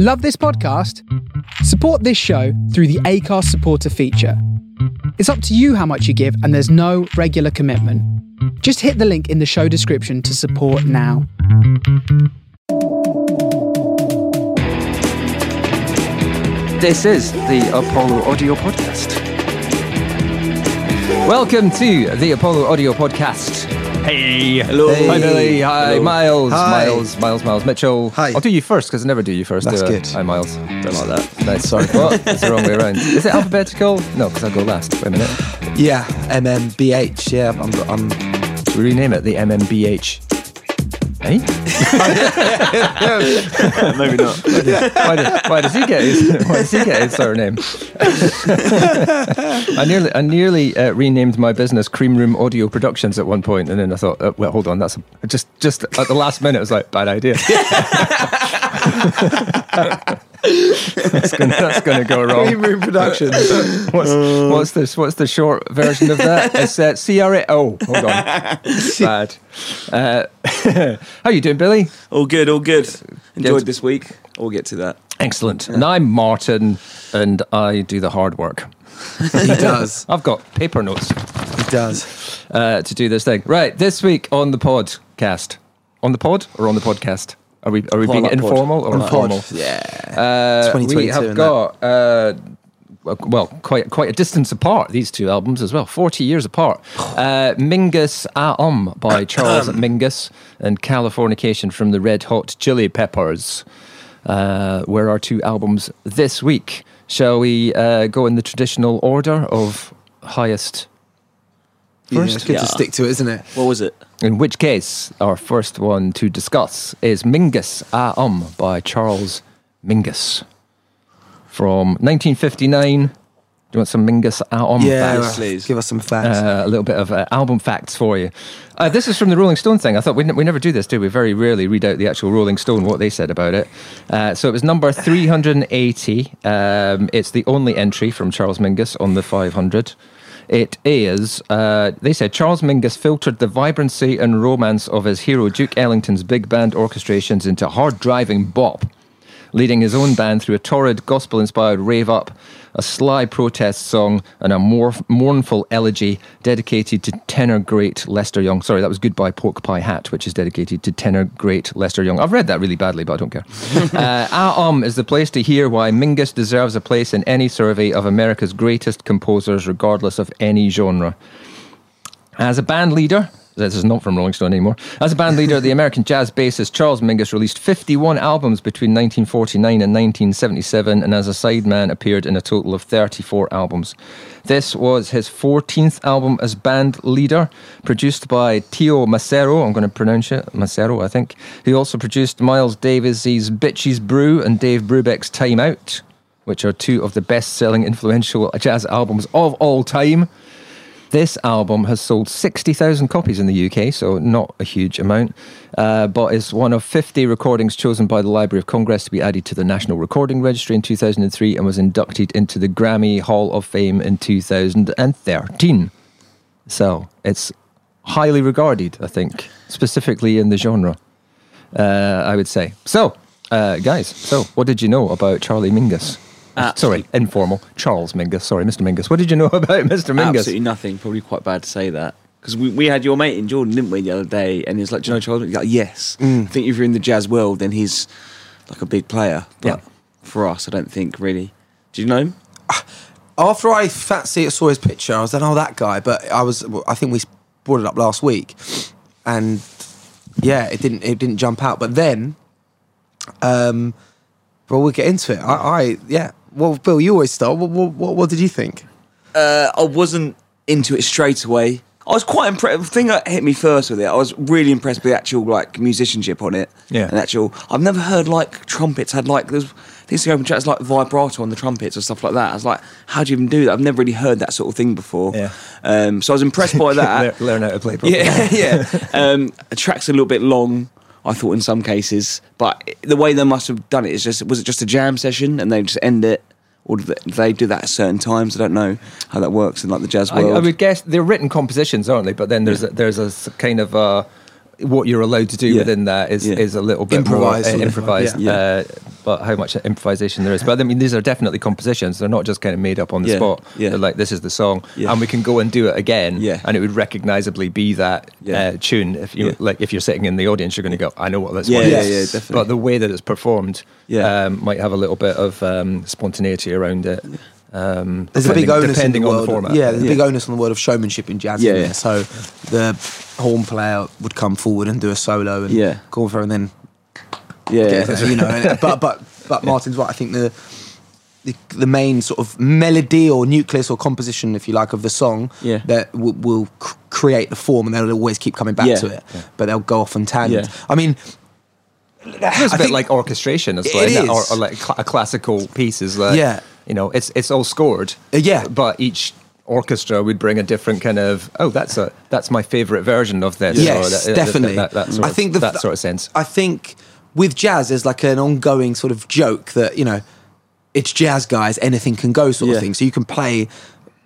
Love this podcast? Support this show through the Acast supporter feature. It's up to you how much you give, and there's no regular commitment. Just hit the link in the show description to support now. This is the Apollo Audio Podcast. Welcome to the Apollo Audio Podcast. Hey, hello, Hey. hi Billy, hi Hello. Miles, Hi. Miles, Miles, Miles Mitchell. Hi. I'll do you first because I never do you first. That's do I? good. Hi Miles. Don't like that. Nice. Sorry. what? It's the wrong way around. Is it alphabetical? No, because I go last. Wait a minute. Yeah, MMBH. Yeah, I'm. I'm Should we rename it the MMBH? Hey, Maybe not. why, does, why does he get his? Why does he get his surname? I nearly, I nearly uh, renamed my business Cream Room Audio Productions at one point, and then I thought, uh, well, hold on, that's a, just, just at the last minute, I was like, bad idea. that's, gonna, that's gonna go wrong. Room Productions. What's, what's this? What's the short version of that? It's uh, CRA. Oh, hold on, bad. Uh, how you doing, Billy? All good, all good. Enjoyed Good. this week. We'll get to that. Excellent. And I'm Martin, and I do the hard work. he does. I've got paper notes He does. uh, to do this thing. Right, this week on the podcast. On the pod or on the podcast? Are we are we being like pod. informal or On pod. formal? Yeah. Uh, we have got uh, well quite quite a distance apart. These two albums as well, forty years apart. Uh, Mingus Aum by Charles Mingus and Californication from the Red Hot Chili Peppers. Uh, were our two albums this week. Shall we uh, go in the traditional order of highest first? it's good Yeah. to stick to it, isn't it? What was it? In which case, our first one to discuss is Mingus Aum by Charles Mingus from 1959. Do you want some Mingus Aum Yeah. facts? please. Give us some facts. Uh, a little bit of uh, album facts for you. Uh, this is from the Rolling Stone thing. I thought we, n- we never do this, do we? Very rarely read out the actual Rolling Stone, what they said about it. Uh, so it was number 380. Um, it's the only entry from Charles Mingus on the 500. It is, uh, they said, Charles Mingus filtered the vibrancy and romance of his hero Duke Ellington's big band orchestrations into hard driving bop leading his own band through a torrid gospel inspired rave up, a sly protest song, and a more mournful elegy dedicated to tenor great Lester Young. Sorry, that was Goodbye Pork Pie Hat, which is dedicated to tenor great Lester Young. I've read that really badly, but I don't care. uh, Aum is the place to hear why Mingus deserves a place in any survey of America's greatest composers, regardless of any genre. As a band leader, this is not from Rolling Stone anymore. As a band leader, the American jazz bassist Charles Mingus released 51 albums between 1949 and 1977, and as a sideman, appeared in a total of 34 albums. This was his 14th album as band leader, produced by Teo Macero. I'm going to pronounce it Macero, I think. He also produced Miles Davis's Bitches Brew and Dave Brubeck's Time Out, which are two of the best-selling influential jazz albums of all time. This album has sold 60,000 copies in the UK, so not a huge amount, uh, but is one of 50 recordings chosen by the Library of Congress to be added to the National Recording Registry in 2003 and was inducted into the Grammy Hall of Fame in 2013. So it's highly regarded, I think, specifically in the genre, uh, I would say. So, uh, guys, so what did you know about Charlie Mingus? Uh, sorry, informal. Charles Mingus. Sorry, Mr. Mingus. What did you know about Mr. Mingus? Absolutely nothing. Probably quite bad to say that. Because we, we had your mate in Jordan, didn't we, the other day? And he's like, Do you know Charles? He's like, yes. I think if you're in the jazz world, then he's like a big player. But Yeah. for us, I don't think really. Do you know him? After I fancy saw his picture, I was like, "Oh, that guy." But I was, I think we brought it up last week, and yeah, it didn't, it didn't jump out. But then, um, well, we'll get into it. I, I yeah. Well, Bill, you always start. What, what, what, what did you think? uh, I wasn't into it straight away. I was quite impressed. The thing that hit me first with it, I was really impressed with the actual like musicianship on it. Yeah. And actual, I've never heard like trumpets had like there's these open tracks like vibrato on the trumpets or stuff like that. I was like, how do you even do that? I've never really heard that sort of thing before. Yeah. Um, so I was impressed by that. learn, learn how to play properly. Yeah, yeah. Um, the track's a little bit long, I thought in some cases, but the way they must have done it is just was it just a jam session and they just end it, or do they, do they do that at certain times? I don't know how that works in like the jazz I, world. I would guess they're written compositions, aren't they? But then there's a, there's a s- kind of uh, what you're allowed to do Yeah. within that is Yeah. is a little bit Improvised more uh, improvised. yeah. Uh, but how much improvisation there is. But I mean, these are definitely compositions. They're not just kind of made up on the Yeah, spot. yeah. They're like this is the song, Yeah. and we can go and do it again, Yeah. and it would recognizably be that Yeah. uh, tune. If you Yeah. like, if you're sitting in the audience, you're going to go, "I know what this Yeah, one yeah, is." yeah, definitely. But the way that it's performed, Yeah. um, might have a little bit of um, spontaneity around it. Um, There's a big depending- onus depending in the on world. the format. Yeah, there's a Yeah. big onus on the world of showmanship in jazz. Yeah, yeah. So the horn player would come forward and do a solo and Yeah. call for and then Yeah, get, you know. and- but but but Martin's right. I think the, the the main sort of melody or nucleus or composition, if you like, of the song Yeah. that w- will c- create the form, and they'll always keep coming back Yeah. to it. But they'll go off on tangent. Yeah. I mean. It's I a bit like orchestration as It well, isn't? Or, or like cl- a classical piece is like, Yeah. you know, it's it's all scored. Uh, yeah. But each orchestra would bring a different kind of, oh, that's a that's my favorite version of this. Yes, or that- that- definitely. That, that, sort I of, think the, that sort of sense. I think with jazz, there's like an ongoing sort of joke that you know, it's jazz, guys. Anything can go, sort Yeah. of thing. So you can play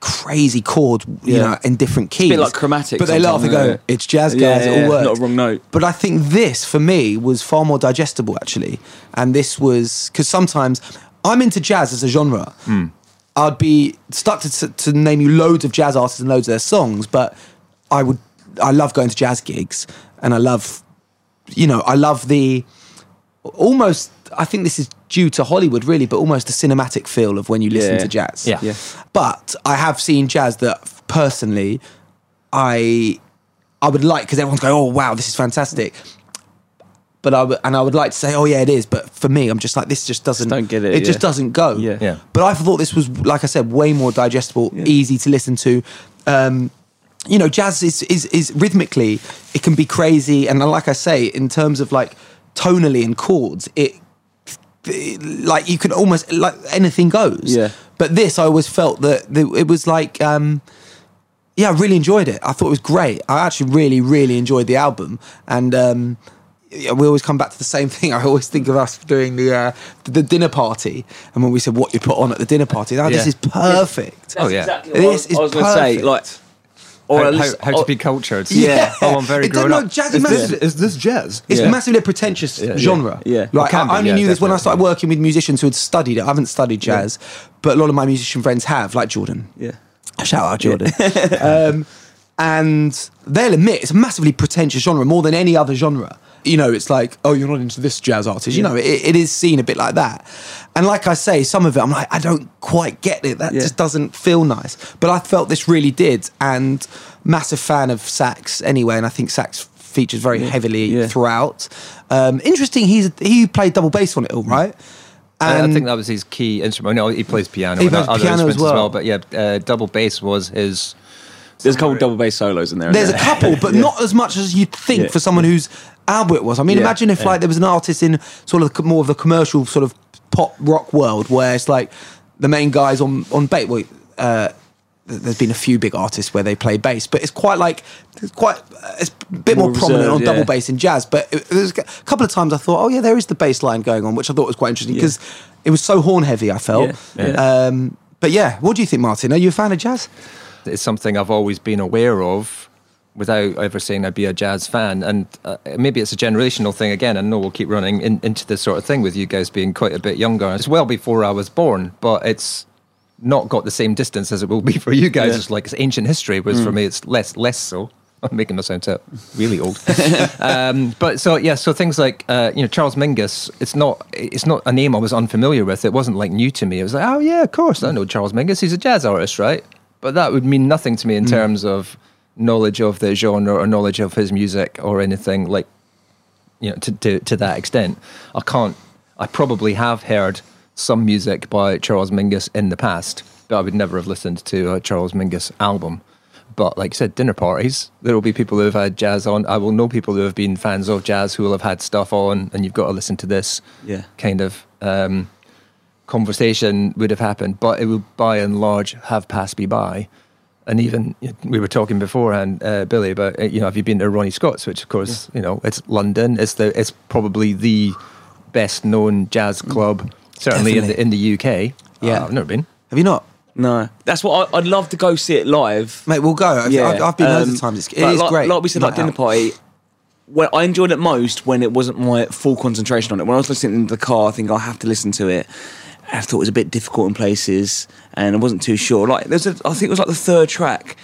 crazy chord, you Yeah. know, in different keys. bit like chromatic But they laugh and sometimes, go. "It's jazz, Yeah, guys. yeah, it all yeah. works." Not a wrong note. But I think this for me was far more digestible actually, and this was because sometimes I'm into jazz as a genre. Hmm. I'd be stuck to, to name you loads of jazz artists and loads of their songs, but I would I love going to jazz gigs and I love you know I love the almost I think this is due to Hollywood really, but almost a cinematic feel of when you listen Yeah. to jazz. Yeah. Yeah. But I have seen jazz that personally I I would like because everyone's going, oh wow, this is fantastic. But I would, and I would like to say, oh yeah, it is. But for me, I'm just like this. Just doesn't. don't get it, It just doesn't go. Yeah. Yeah. But I thought this was, like I said, way more digestible, easy to listen to. Um, you know, jazz is, is is rhythmically, it can be crazy, and like I say, in terms of like tonally and chords, it like you can almost like anything goes. Yeah. But this, I always felt that the, it was like, um, yeah, I really enjoyed it. I thought it was great. I actually really, really enjoyed the album, and um, yeah, we always come back to the same thing. I always think of us doing the uh, the dinner party, and when we said what you put on at the dinner party, now this is perfect. Oh, yeah. exactly This what I was, is I was going to say. perfect. Like, or how, at how, least- how or- to be cultured. Yeah. Oh, I'm very It grown know, up. jazz is, is this, massive. is this jazz? It's Yeah. a massively pretentious Yeah. genre. Yeah. Like It can I, I only yeah, knew this when I started working with musicians who had studied it. I haven't studied jazz, but a lot of my musician friends have, like Jordan. yeah. Shout out Jordan. um, and they'll admit it's a massively pretentious genre, more than any other genre. You know, it's like, oh, you're not into this jazz artist. You know, it, it is seen a bit like that. And like I say, some of it, I'm like, I don't quite get it. That Yeah. just doesn't feel nice. But I felt this really did. And massive fan of sax anyway. And I think sax features very heavily Yeah. throughout. Um, interesting, he's he played double bass on it all, right? I- I think that was his key instrument. No, he plays piano He plays piano as instruments well. But yeah, uh, double bass was his. There's a couple double bass solos in there. There's a couple, but not as much as you'd think Yeah. for someone whose album it was. I mean, Yeah, imagine if yeah. like there was an artist in sort of the, more of the commercial sort of pop rock world where it's like the main guys on on bass. Well, uh, there's been a few big artists where they play bass, but it's quite like it's quite uh, it's a bit more, More prominent on reserved, double bass in jazz. But there's a couple of times I thought, oh yeah, there is the bass line going on, which I thought was quite interesting because it was so horn heavy. I felt. Yeah, yeah. Um, but yeah, what do you think, Martin? Are you a fan of jazz? It's something I've always been aware of without ever saying I'd be a jazz fan. And uh, maybe it's a generational thing again. I know we'll keep running in, into this sort of thing with you guys being quite a bit younger. It's well before I was born, but it's not got the same distance as it will be for you guys. Yeah. It's like it's ancient history, whereas for me it's less less so. I'm making myself sound really old. um, but so yeah, so things like uh, you know Charles Mingus, it's not it's not a name I was unfamiliar with. It wasn't like new to me. It was like, oh yeah, of course I know Charles Mingus. He's a jazz artist, right? But that would mean nothing to me in terms of knowledge of the genre or knowledge of his music or anything like you know to to, to that extent. I can't. I probably have heard some music by Charles Mingus in the past, but I would never have listened to a Charles Mingus album. But like I said, dinner parties, there will be people who have had jazz on. I will know people who have been fans of jazz who will have had stuff on, and you've got to listen to this Yeah. kind of um, conversation would have happened. But it would, by and large, have passed me by. And even we were talking beforehand, uh, Billy, about uh, you know, have you been to Ronnie Scott's? Which, of course, you know, it's London. It's the it's probably the best known jazz club, certainly in the in the UK. Yeah. Uh, I've never been. Have you not? No, that's what I, I'd love to go see it live. Mate, we'll go. I've, Yeah, I've, I've been loads um, of times. It's, it but is like, great. Like we said, Night like dinner out. party. when I enjoyed it most when it wasn't my full concentration on it. When I was listening in the car, I think I have to listen to it. I thought it was a bit difficult in places, and I wasn't too sure. Like there's, a, I think it was like the third track.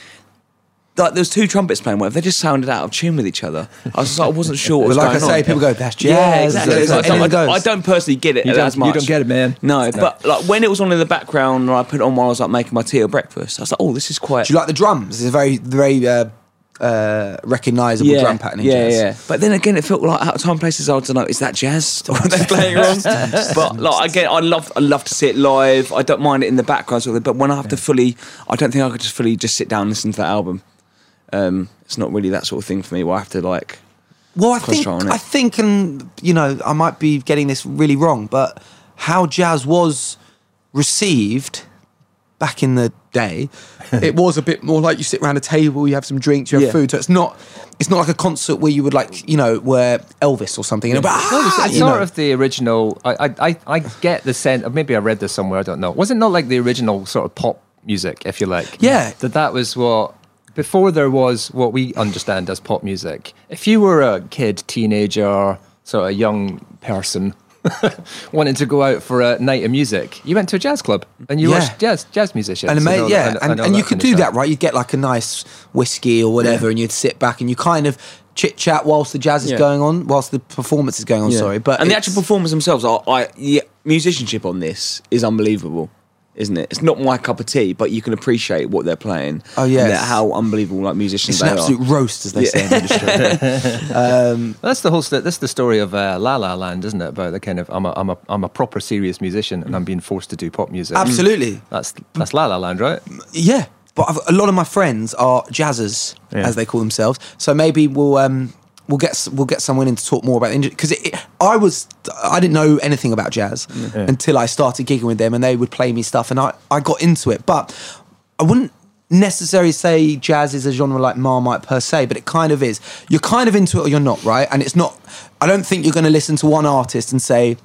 Like there was two trumpets playing. Whatever, they just sounded out of tune with each other. I was just like, I wasn't sure what was like I say, on. people go, "That's jazz." Yeah, exactly. It's It's like I. I don't personally get it You as don't, much. you don't get it, man. No, but like when it was on in the background, and I put it on while I was like making my tea or breakfast. I was like, oh, this is quite. Do you like the drums? It's a very, very uh, uh, recognisable yeah, drum pattern in yeah, jazz. yeah. But then again, it felt like out of time places. I don't know. Is that jazz? Or are they playing wrong? but like again, I love, I love to see it live. I don't mind it in the background, sort of. But when I have to fully, I don't think I could just fully just sit down and listen to that album. Um, it's not really that sort of thing for me. Where I have to like. Well, I think, on it. I think, and you know, I might be getting this really wrong, but how jazz was received back in the day, it was a bit more like you sit around a table, you have some drinks, you have Yeah. food. So it's not, it's not like a concert where you would like, you know, where Elvis or something. Know, but, No, it's, ah, sort know. of the original. I, I, I, get the sense. Maybe I read this somewhere. I don't know. Was it not like the original sort of pop music, if you like? Yeah. That that was what before there was what we understand as pop music. If you were a kid, teenager, sort of a young person. wanting to go out for a night of music, you went to a jazz club and you Yeah. watched jazz jazz musicians. and, and all yeah, that- and, all and you that could do stuff. that, right? You'd get like a nice whiskey or whatever, and you'd sit back and you kind of chit chat whilst the jazz is Yeah. going on, whilst the performance is going on. Yeah. Sorry, but and the actual performers themselves are, I yeah, musicianship on this is unbelievable, isn't it? It's not my cup of tea, but you can appreciate what they're playing. Oh, yeah, and how unbelievable like musicians it's an they absolute are. roast, as they say in the industry. um, That's the whole. St- that's the story of uh, La La Land, isn't it? About the kind of I'm a I'm a I'm a proper serious musician and I'm being forced to do pop music. absolutely, That's that's La La Land, right? yeah. But I've, a lot of my friends are jazzers, Yeah. as they call themselves. So maybe we'll um, we'll get we'll get someone in to talk more about the because it, it, I was I didn't know anything about jazz until I started gigging with them, and they would play me stuff, and I I got into it. But I wouldn't necessarily say jazz is a genre like Marmite per se, but it kind of is. You're kind of into it or you're not, right? And it's not. I don't think you're going to listen to one artist and say.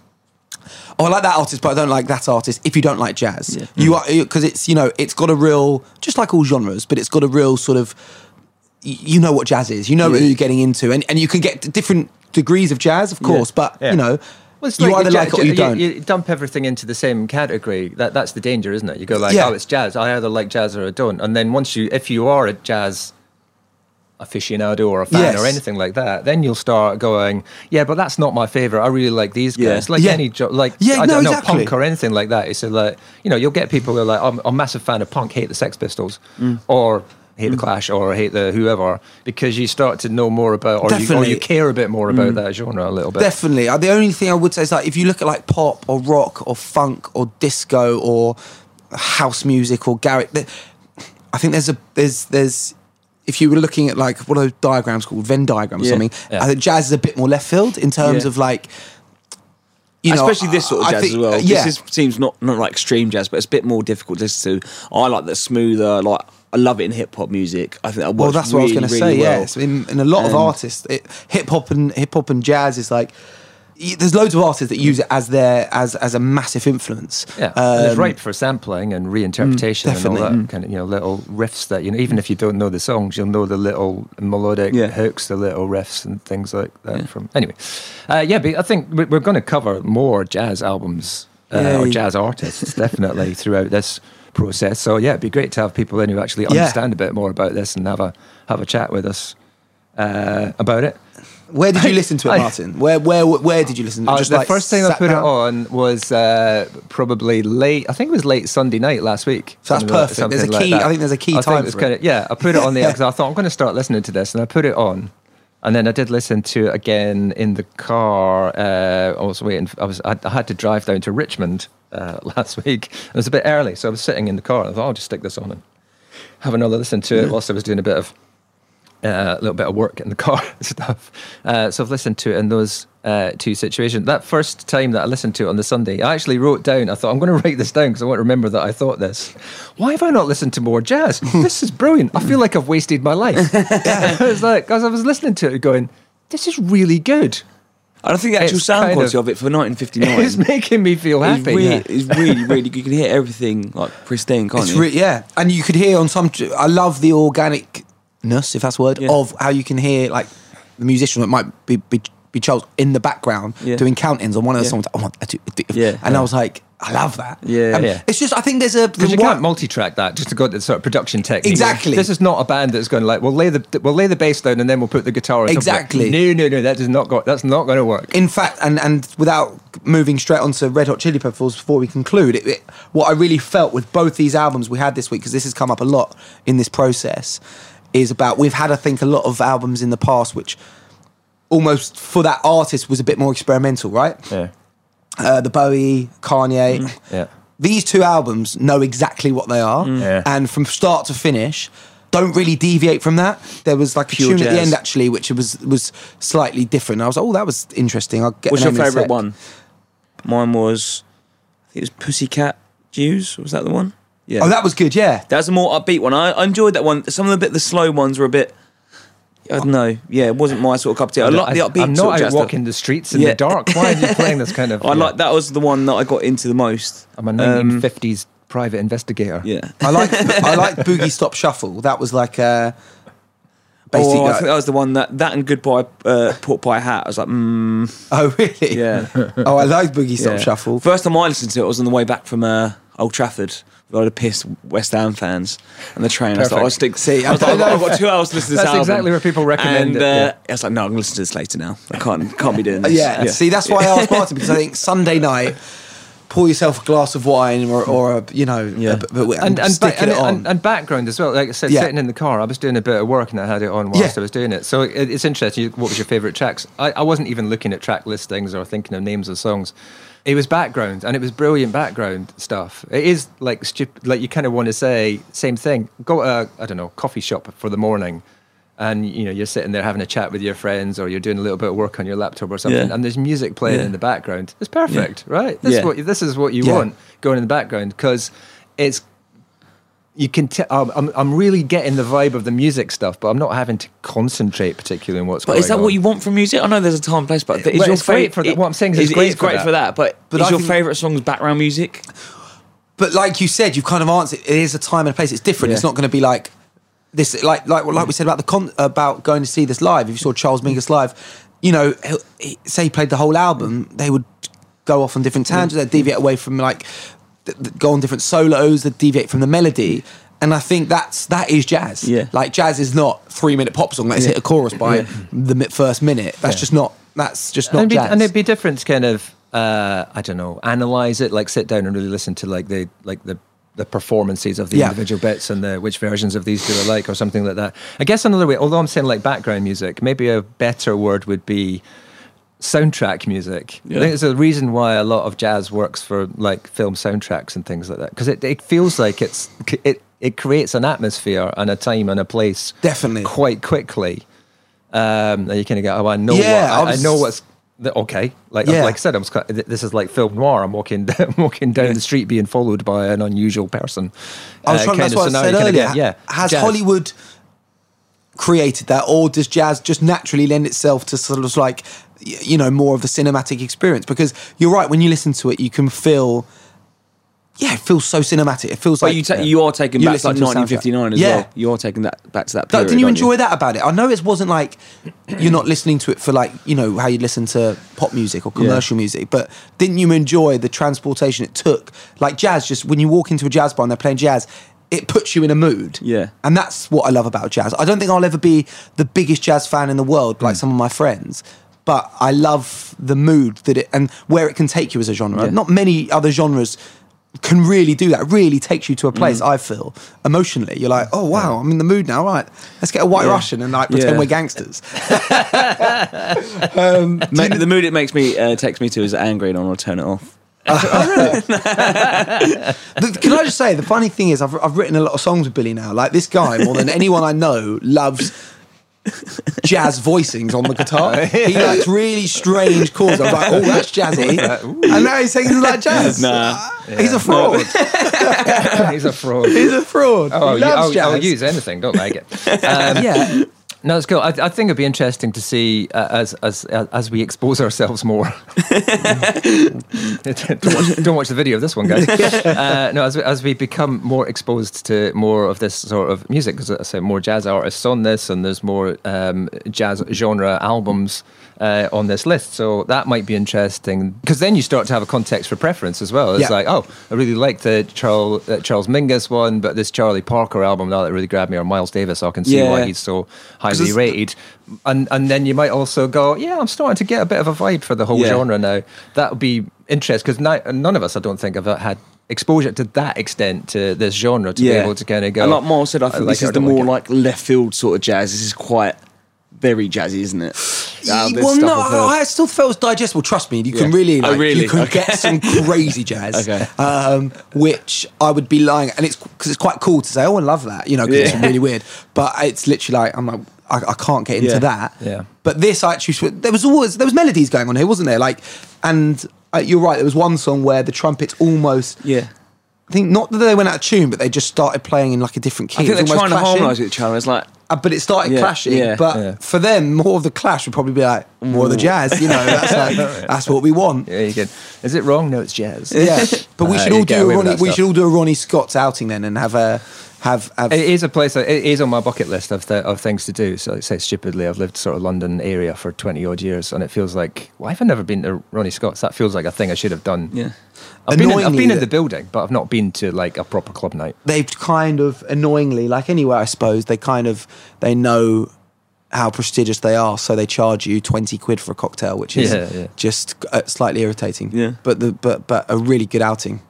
Oh, I like that artist, but I don't like that artist. If you don't like jazz, you are because it's you know it's got a real just like all genres, but it's got a real sort of y- you know what jazz is. You know Yeah. who you're getting into, and, and you can get different degrees of jazz, of course. But Yeah. you know, Well, you like either the like it or you don't. You, dump everything into the same category. That that's the danger, isn't it? You go like, Yeah. oh, it's jazz. I either like jazz or I don't. And then once you, if you are a jazz aficionado or a fan Yes. or anything like that, then you'll start going, yeah, but that's not my favorite. I really like these Yeah. guys. Like Yeah. any, jo- like Yeah, I no, don't know, exactly. punk or anything like that. It's a, like you know, you'll get people who are like, I'm, I'm a massive fan of punk, hate the Sex Pistols, Mm. or. Hate the Clash or hate the whoever because you start to know more about or you, or Definitely. Mm. you care a bit more about that genre a little bit. Definitely. Uh, The only thing I would say is like if you look at like pop or rock or funk or disco or house music or garage, th- I think there's a there's there's if you were looking at like what are those diagrams called Venn diagram or Yeah. something, Yeah. I think jazz is a bit more left field in terms Yeah. of like. You know, Especially this sort of I jazz think- as well. Yeah, This is, seems not not like extreme jazz, but it's a bit more difficult to listen to. I like the smoother, like I love it in hip hop music. I think that well, works that's what I was going to really say. well. Yes, in, in a lot of Um, artists, hip hop and hip hop and jazz is like. There's loads of artists that use it as their as as a massive influence. Yeah, and it's Um, ripe for sampling and reinterpretation and all definitely. that kind of you know little riffs that you know even if you don't know the songs you'll know the little melodic Yeah. hooks, the little riffs and things like that. From anyway, uh, yeah, but I think we- we're going to cover more jazz albums uh, or jazz artists definitely throughout this process. So yeah, it'd be great to have people in who actually Yeah. understand a bit more about this and have a have a chat with us uh, about it. Where did you listen to it, I- Martin? Where where where did you listen? to it? Uh, Just the like first time I put down? it on was uh, probably late. I think it was late Sunday night last week. So that's perfect. There's a something like key- I think there's a key I think time it was for kinda- yeah, I put it on there because I thought I'm going to start listening to this, and I put it on, and then I did listen to it again in the car. Uh, I was waiting. I was. I, had to drive down to Richmond uh, last week. It was a bit early, so I was sitting in the car. and I thought I'll just stick this on and have another listen to it whilst I was doing a bit of uh, a little bit of work in the car and stuff. Uh, so I've listened to it in those uh, two situations. That first time that I listened to it on the Sunday, I actually wrote down, I thought, I'm going to write this down because I want to remember that I thought this. Why have I not listened to more jazz? this is brilliant. I feel like I've wasted my life. it's like, because I was listening to it going, this is really good. And I think the actual It's sound quality of- of, it for 1959 is making me feel is happy. really, Yeah. is really, really good. You can hear everything like pristine, can't It's you? re- yeah, and you could hear on some. I love the organicness, if that's a word, Yeah. of how you can hear like the musician, it might be, be, be Charles in the background Yeah. doing countings on one of the Yeah. songs. Oh, I do- Yeah. and I was like, I love that. Yeah. Um, Yeah. It's just I think there's a Because you can't multi-track that just to go to sort of production technique. Exactly. This is not a band that's going to like we'll lay the we'll lay the bass down and then we'll put the guitar. on top. Exactly. No, no, no. That does not go. That's not going to work. in fact, and and without moving straight onto Red Hot Chili Peppers before we conclude, it, it, what I really felt with both these albums we had this week, because this has come up a lot in this process, is about we've had I think a lot of albums in the past which almost for that artist was a bit more experimental, right? Yeah. Uh, the Bowie, Kanye. Mm. Yeah. These two albums know exactly what they are, Yeah. and from start to finish. Don't really deviate from that. There was like a Pure tune at the end actually, which was was slightly different. I was like, oh, that was interesting. I'll get What's your a favourite one? Mine was, I think it was Pussycat Jews. Was that the one? Yeah. Oh, that was good. Yeah, That was a more upbeat one. I, I enjoyed that one. Some of the bit, the slow ones were a bit. I don't know. Yeah, it wasn't my sort of cup of tea. I like the upbeat. I'm not out walking the streets in Yeah. the dark. Why are you playing this kind of? I yeah. like that was the one that I got into the most. I'm a Um, 1950s private investigator. Yeah. I like I like Boogie Stop Shuffle. That was like uh, basically. Oh, I think that was the one that that and Goodbye uh, Pork Pie Hat. I was like, mm, oh really? yeah. Oh, I like Boogie Stop yeah. Shuffle. First time I listened to it was on the way back from uh, Old Trafford. With a lot of pissed West Ham fans and the train. I was like, I'll stick. See, I was like, don't I've got two hours to listen to this That's album. exactly where people recommend and, it, uh, yeah. I was like, no, I'm gonna listen to this later now. I can't can't be doing Uh, this. yeah. See, that's why I asked Martin because I think Sunday night, pour yourself a glass of wine or, or a, you know, Yeah. a, b- b- and and, stick ba- and, it on. and, and background as well. Like I said, Yeah. sitting in the car, I was doing a bit of work and I had it on whilst Yeah. I was doing it. So it, it's interesting. What was your favourite tracks? I, I wasn't even looking at track listings or thinking of names of songs. It was background, and it was brilliant background stuff. It is like stupid. Like you kind of want to say same thing. Go to a, I don't know coffee shop for the morning. And you know you're sitting there having a chat with your friends, or you're doing a little bit of work on your laptop or something, Yeah. and there's music playing Yeah. in the background. It's perfect, right? This Yeah. is what this is what you Yeah. want going in the background because it's you can tell I'm, oh, I'm I'm really getting the vibe of the music stuff, but I'm not having to concentrate particularly on what's going on. But is that on. what you want from music? I know there's a time and place, but is Well, your favourite for that- what I'm saying is it's it great for great that. for that. But, But is I your think- favourite songs background music? But like you said, you've kind of answered. It is a time and a place. It's different. Yeah. It's not going to be like this. Like like like we said about the con about going to see this live. If you saw Charles Mingus live, you know, he'll- he, say he played the whole album, they would go off on different tangents. Mm. They'd deviate away from like th- th- go on different solos. They'd deviate from the melody. And I think that's that is jazz. Yeah. Like jazz is not three minute pop song. Let's hit a chorus by the mi- first minute. That's just not. That's just not it'd, be, and it'd be different to kind of uh, I don't know analyze it like sit down and really listen to like the like the the performances of the Yeah. individual bits and the which versions of these do I like or something like that. I guess another way, although I'm saying like background music, maybe a better word would be soundtrack music. I think there's a reason why a lot of jazz works for like film soundtracks and things like that because it, it feels like it's it it creates an atmosphere and a time and a place Definitely. quite quickly. Um, that you kind of go, oh, I know Yeah, what I, I I know what's okay. Like Yeah. like I said, I'm this is like film noir. I'm walking I'm walking down the street being followed by an unusual person. I was uh, trying. That's what I said earlier. yeah, Has jazz. Hollywood created that, or does jazz just naturally lend itself to sort of like, you know, more of the cinematic experience? Because you're right. When you listen to it, you can feel. Yeah, it feels so cinematic. It feels But like you ta- you are taking you back to like to a soundtrack. 1959 as Yeah. well. You are taking that back to that period. didn't you enjoy that about it? I know it wasn't like you're not listening to it for like you know how you listen to pop music or commercial music, but didn't you enjoy the transportation it took? Like jazz, just when you walk into a jazz bar and they're playing jazz, it puts you in a mood. Yeah. and that's what I love about jazz. I don't think I'll ever be the biggest jazz fan in the world like some of my friends. But I love the mood that it and where it can take you as a genre. Yeah. Not many other genres can really do that. It really takes you to a place. Mm. I feel emotionally. You're like, oh wow, I'm in the mood now. Right, let's get a White Yeah. Russian and like pretend Yeah. we're gangsters. Ma- the mood it makes me uh, takes me to is angry, and I'll turn it off. The- can I just say the funny thing is I've I've written a lot of songs with Billy now. Like this guy more than anyone I know loves. Jazz voicings on the guitar. He likes really strange chords. I was like, oh, that's jazzy. And now he's saying he like jazz. Nah. He's a fraud. He's a fraud. He's a fraud. Oh, he you- loves I'll, jazz. I'll use anything. Don't like it. Um, yeah. No, it's cool. I, I think it'd be interesting to see uh, as as as we expose ourselves more. don't, watch, don't watch the video of this one, guys. Uh, no, as we, as we become more exposed to more of this sort of music, because I say more jazz artists on this, and there's more um, jazz genre albums uh, on this list. So that might be interesting because then you start to have a context for preference as well. It's Yeah. like, oh, I really like the Charles uh, Charles Mingus one, but this Charlie Parker album now that really grabbed me, or Miles Davis, so I can see Yeah. why he's so highly rated. And and then you might also go, yeah, I'm starting to get a bit of a vibe for the whole Yeah. genre now. That would be interesting because none of us, I don't think, have had exposure to that extent to this genre to be able to kind of go. And like Miles said, I think like this is the more like like left field sort of jazz. This is quite very jazzy, isn't it? This well, no, I've. I still felt it was digestible. Trust me, you can Yeah. really, Oh, like, really? you can Okay. get some crazy jazz. Okay. um, which I would be lying, and it's because it's quite cool to say, "Oh, I love that," you know, because Yeah. it's really weird. But it's literally like I'm like, I, I can't get into Yeah. that. Yeah. But this I actually, there was always there was melodies going on here, wasn't there? Like, and uh, you're right. There was one song where the trumpets almost. yeah. I think not that they went out of tune, but they just started playing in like a different key. I think It they're was almost trying to clashing. harmonise with each other. It's like Uh, but it started Yeah, clashing. yeah. but Yeah. for them, more of the clash would probably be like more of the jazz. You know, that's like that's what we want. Yeah, you can. Is it wrong? No, it's jazz. Yeah, but we Uh, should all do a Ronnie. We should all do a Ronnie Scott's outing then, and have a have. have It is a place. That, it is on my bucket list of th- of things to do. So, say stupidly, I've lived sort of London area for twenty odd years, and it feels like why have I never been to Ronnie Scott's? That feels like a thing I should have done. yeah. I've been, in, I've been in the building, but I've not been to like a proper club night. they've kind of annoyingly, like anywhere, I suppose, they kind of they know how prestigious they are, so they charge you twenty quid for a cocktail, which is Yeah, yeah. just uh, slightly irritating. Yeah. but the but but a really good outing.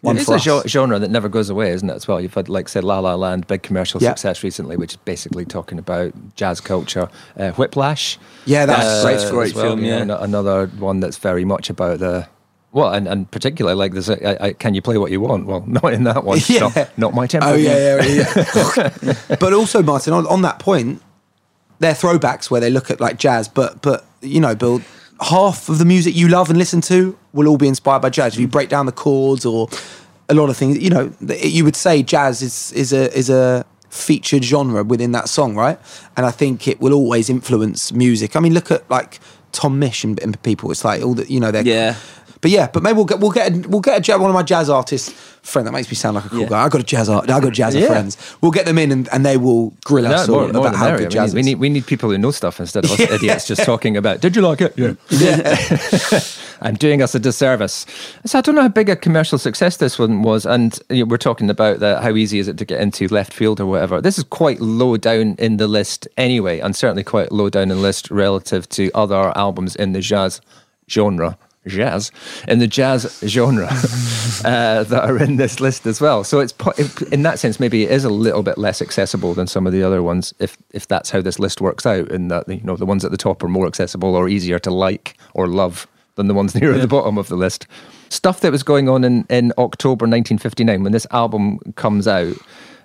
One it's a us. genre that never goes away, isn't it? As well, you've had like say La La Land, big commercial Yeah. success recently, which is basically talking about jazz culture. Uh, Whiplash, Yeah, that's uh, great. Great well, film, you know, yeah. another one that's very much about the. Well, and, and particularly like there's a, I, I, can you play what you want? Well, not in that one. Yeah. Not, not my tempo. Oh yeah, yeah, yeah. but also, Martin, on, on that point, they're throwbacks where they look at like jazz, but but you know, Bill, half of the music you love and listen to will all be inspired by jazz. If you break down the chords or a lot of things, you know, you would say jazz is is a is a featured genre within that song, right? And I think it will always influence music. I mean, look at like Tom Misch and, and people. It's like all the you know they're Yeah. But yeah, but maybe we'll get we'll get a, we'll get a jazz, one of my jazz artists friend. That makes me sound like a cool Yeah. guy. I got a jazz art. I got jazz Yeah. friends. We'll get them in and, and they will grill No, us more, all more about how good We jazz need, we need we need people who know stuff instead of us Yeah. idiots just talking about. Did you like it? Yeah. I'm doing us a disservice. So I don't know how big a commercial success this one was, and you know, we're talking about the, how easy is it to get into left field or whatever. This is quite low down in the list anyway, and certainly quite low down in the list relative to other albums in the jazz genre. Jazz in the jazz genre uh, that are in this list as well. So it's in that sense maybe it is a little bit less accessible than some of the other ones. If if that's how this list works out, in that you know the ones at the top are more accessible or easier to like or love than the ones near the bottom of the list. Stuff that was going on in, in October 1959 when this album comes out.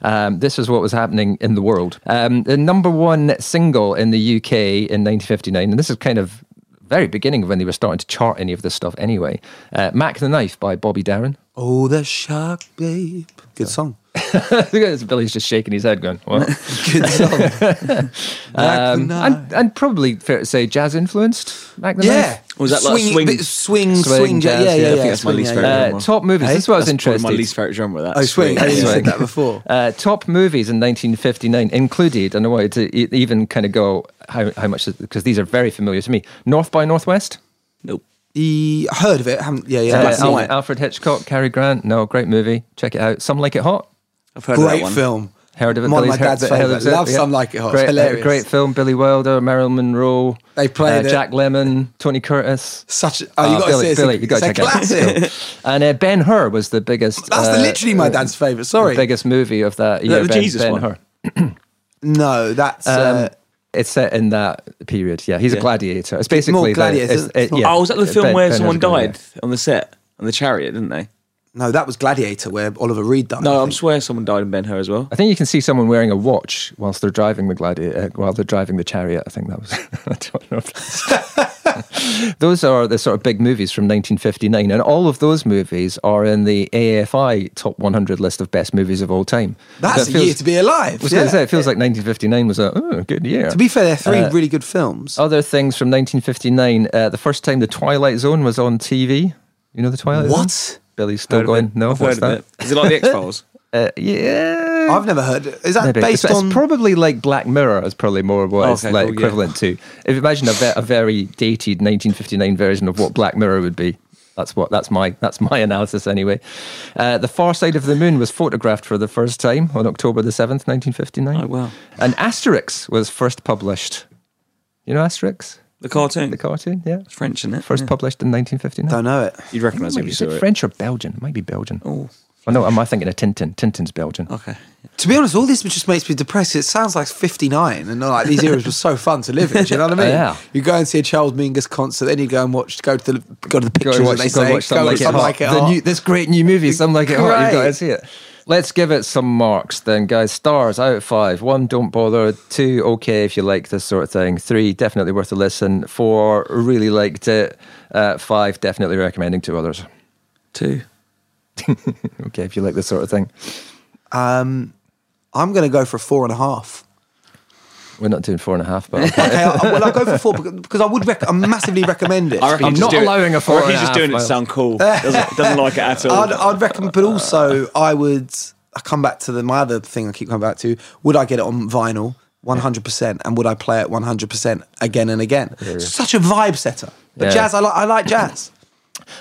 Um, this is what was happening in the world. Um, the number one single in the UK in 1959, and this is kind of very beginning of when they were starting to chart any of this stuff anyway. Uh, Mac the Knife by Bobby Darin. Oh, the shark, babe. Good song. Billy's just shaking his head, going, "What?" Good song. um, and, and probably fair to say, jazz influenced. Mac the knife? yeah. Knife. Was that like swing, swing- bit- swing, Swing, swing, jazz, jazz, yeah, yeah, yeah, I yeah. think that's my least yeah, favourite yeah. Uh, genre. top movies. Hey? This is what I was That's interested. my least favourite genre. That Oh, swing. I Yeah. said that before. Uh, top movies in 1959 included, and I wanted to even kind of go how, how much, because these are very familiar to me. North by Northwest. Nope. He heard of it. Haven't, yeah, yeah. Uh, black and Al- white. Alfred Hitchcock, Cary Grant. No, great movie. Check it out. Some Like It Hot. I've heard of that Great one. film. Heard of it? One of Billy's my heard- dad's heard favourite. of it? Love Some Like It Hot. Great, uh, Hilarious. great film. Billy Wilder, Marilyn Monroe. They played uh, it. Jack Lemmon, Tony Curtis. Such. A, oh, you got to Billy, see it. It's Billy, you got to it's check a it out. classic. It's cool. And uh, Ben Hur was the biggest. That's uh, literally my dad's favourite. Sorry. the biggest movie of that Is year. that the ben, Jesus Ben one? Hur. No, that's. uh, Um, it's set in that period. Yeah, he's a gladiator. It's basically the- gladiator, it's- it's not- yeah, Oh, was that the Ben- film where Ben someone Hur's a gladiator. died on the set on the chariot, didn't they? no, that was Gladiator, where Oliver Reed died. No, I'm think. swear someone died in Ben Hur as well. I think you can see someone wearing a watch whilst they're driving the gladiator, uh, while they're driving the chariot. I think that was. I don't know. If that's, those are the sort of big movies from 1959, and all of those movies are in the AFI top 100 list of best movies of all time. That's So a year to be alive. I was going yeah. to say, it feels like 1959 was a oh, good year. To be fair, they're three Uh, really good films. Other things from 1959, uh, the first time the Twilight Zone was on TV. You know the Twilight Zone? What? Billy's still going, no, I've what's heard that? of it. Is it like the X Files? Uh, yeah. I've never heard. Is that Maybe. based it's, on? it's probably like Black Mirror is probably more of what it's Okay, like cool, yeah. equivalent to. If you imagine a, ve- a very dated 1959 version of what Black Mirror would be. That's what. That's my. That's my analysis anyway. Uh, the Far Side of the Moon was photographed for the first time on October the seventh, 1959. Oh, wow. And Asterix was first published. You know Asterix, The cartoon. the cartoon. Yeah. It's French, isn't it? First Yeah. published in 1959. don't know it. You'd recognise it if you Is saw it it. French or Belgian? It might be Belgian. Oh, Oh no, am I thinking of Tintin? Tintin's Belgian. okay. To be honest, all this just makes me depressed. It sounds like 59 and like these eras were so fun to live in. Do you know what I mean? Yeah. You go and see a Charles Mingus concert, then you go and watch, go to the, go to the Go pictures and watch, they go say, watch Some go Like It Like It the new, this great new movie, Some Like It Hot. You've got to see it. Let's give it some marks then, guys. Stars out of five. One, don't bother. Two, okay if you like this sort of thing. Three, definitely worth a listen. Four, really liked it. Uh, five, definitely recommending to others. Two. Okay, if you like this sort of thing. Um, I'm going to go for four and a half. We're not doing four and a half, but okay. Okay, I, well, I'll go for four because, because I would rec- I massively recommend it. I reckon I'm not doing- allowing a I four and he's a just doing it to sound cool. Doesn't, doesn't like it at all. I'd, I'd recommend, but also I would. I come back to the my other thing I keep coming back to. Would I get it on vinyl? One hundred percent, and would I play it one hundred percent again and again? Such a vibe setter. But Yeah. jazz, I like. I like jazz.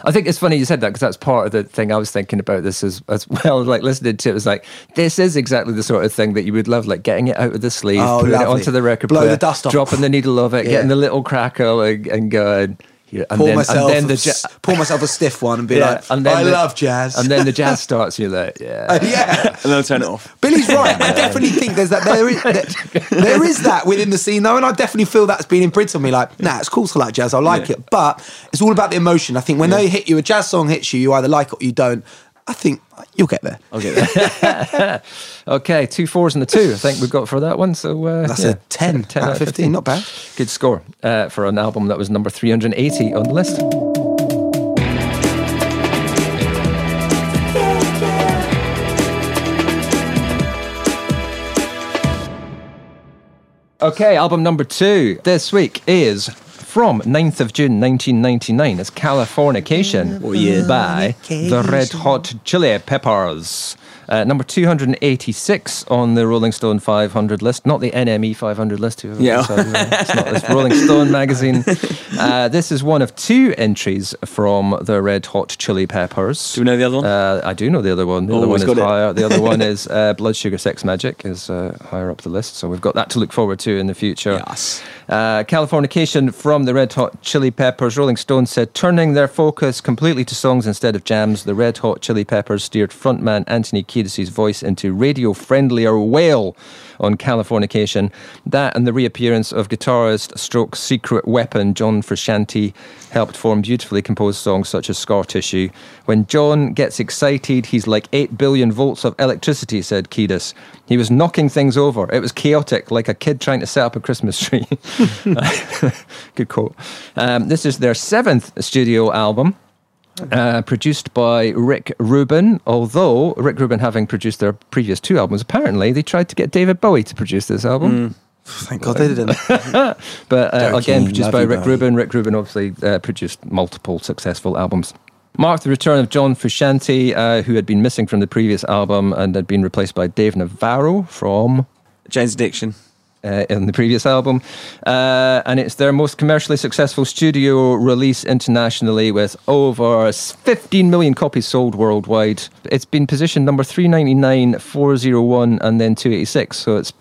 I think it's funny you said that because that's part of the thing I was thinking about this as, as well. Like listening to it was like, this is exactly the sort of thing that you would love, like getting it out of the sleeve, Oh, putting it onto the record Blow player, the dust off. dropping the needle of it, Yeah. getting the little crackle and, and going, here, and Pour then, myself, and then the a, ja- pour myself a stiff one and be yeah, like, and then I the- love jazz. and then the jazz starts. You're like, yeah. Uh, yeah. and then I'll turn it off. Billy's right. I definitely think there's that. There is, there, there is that within the scene, though, and I definitely feel that's been imprinted on me. Like, nah, it's cool to like jazz. I like Yeah. it, but it's all about the emotion. I think when they hit you, a jazz song hits you, you either like it or you don't. I think you'll get there. I'll get there. Okay, two fours and a two. I think we've got for that one. So uh, That's yeah, a 10, 10 out of 15. Not bad. Good score uh, for an album that was number 380 on the list. Okay, album number two this week is from 9th of June 1999. It's Californication by the Red Hot Chili Peppers. Uh, number 286 on the Rolling Stone 500 list, not the NME 500 list. Yeah. it's not this Rolling Stone magazine. Uh, this is one of two entries from the Red Hot Chili Peppers. Do we know the other one? Uh, I do know the other one. The Oh, other one is it. higher. The other one is uh, Blood Sugar Sex Magik is uh, higher up the list. So we've got that to look forward to in the future. Yes. Uh, Californication from the Red Hot Chili Peppers. Rolling Stone said, turning their focus completely to songs instead of jams, the Red Hot Chili Peppers steered frontman Anthony Kiedis' voice into radio-friendlier wail on Californication. That and the reappearance of guitarist stroke secret weapon John Frusciante helped form beautifully composed songs such as Scar Tissue. When John gets excited, he's like 8 billion volts of electricity, said Kiedis. He was knocking things over. It was chaotic, like a kid trying to set up a Christmas tree. Good quote. Um, this is their seventh studio album. Uh, produced by Rick Rubin. Although Rick Rubin, having produced their previous two albums, apparently they tried to get David Bowie to produce this album. Thank God they didn't. But uh, again, produced by Rick Bowie. Rubin. Rick Rubin obviously uh, produced multiple successful albums. Marked the return of John Frusciante, uh, who had been missing from the previous album and had been replaced by Dave Navarro from Jane's Addiction. Uh, in the previous album. Uh, and it's their most commercially successful studio release internationally with over 15 million copies sold worldwide. It's been positioned number 399, 401, and then 286. So it's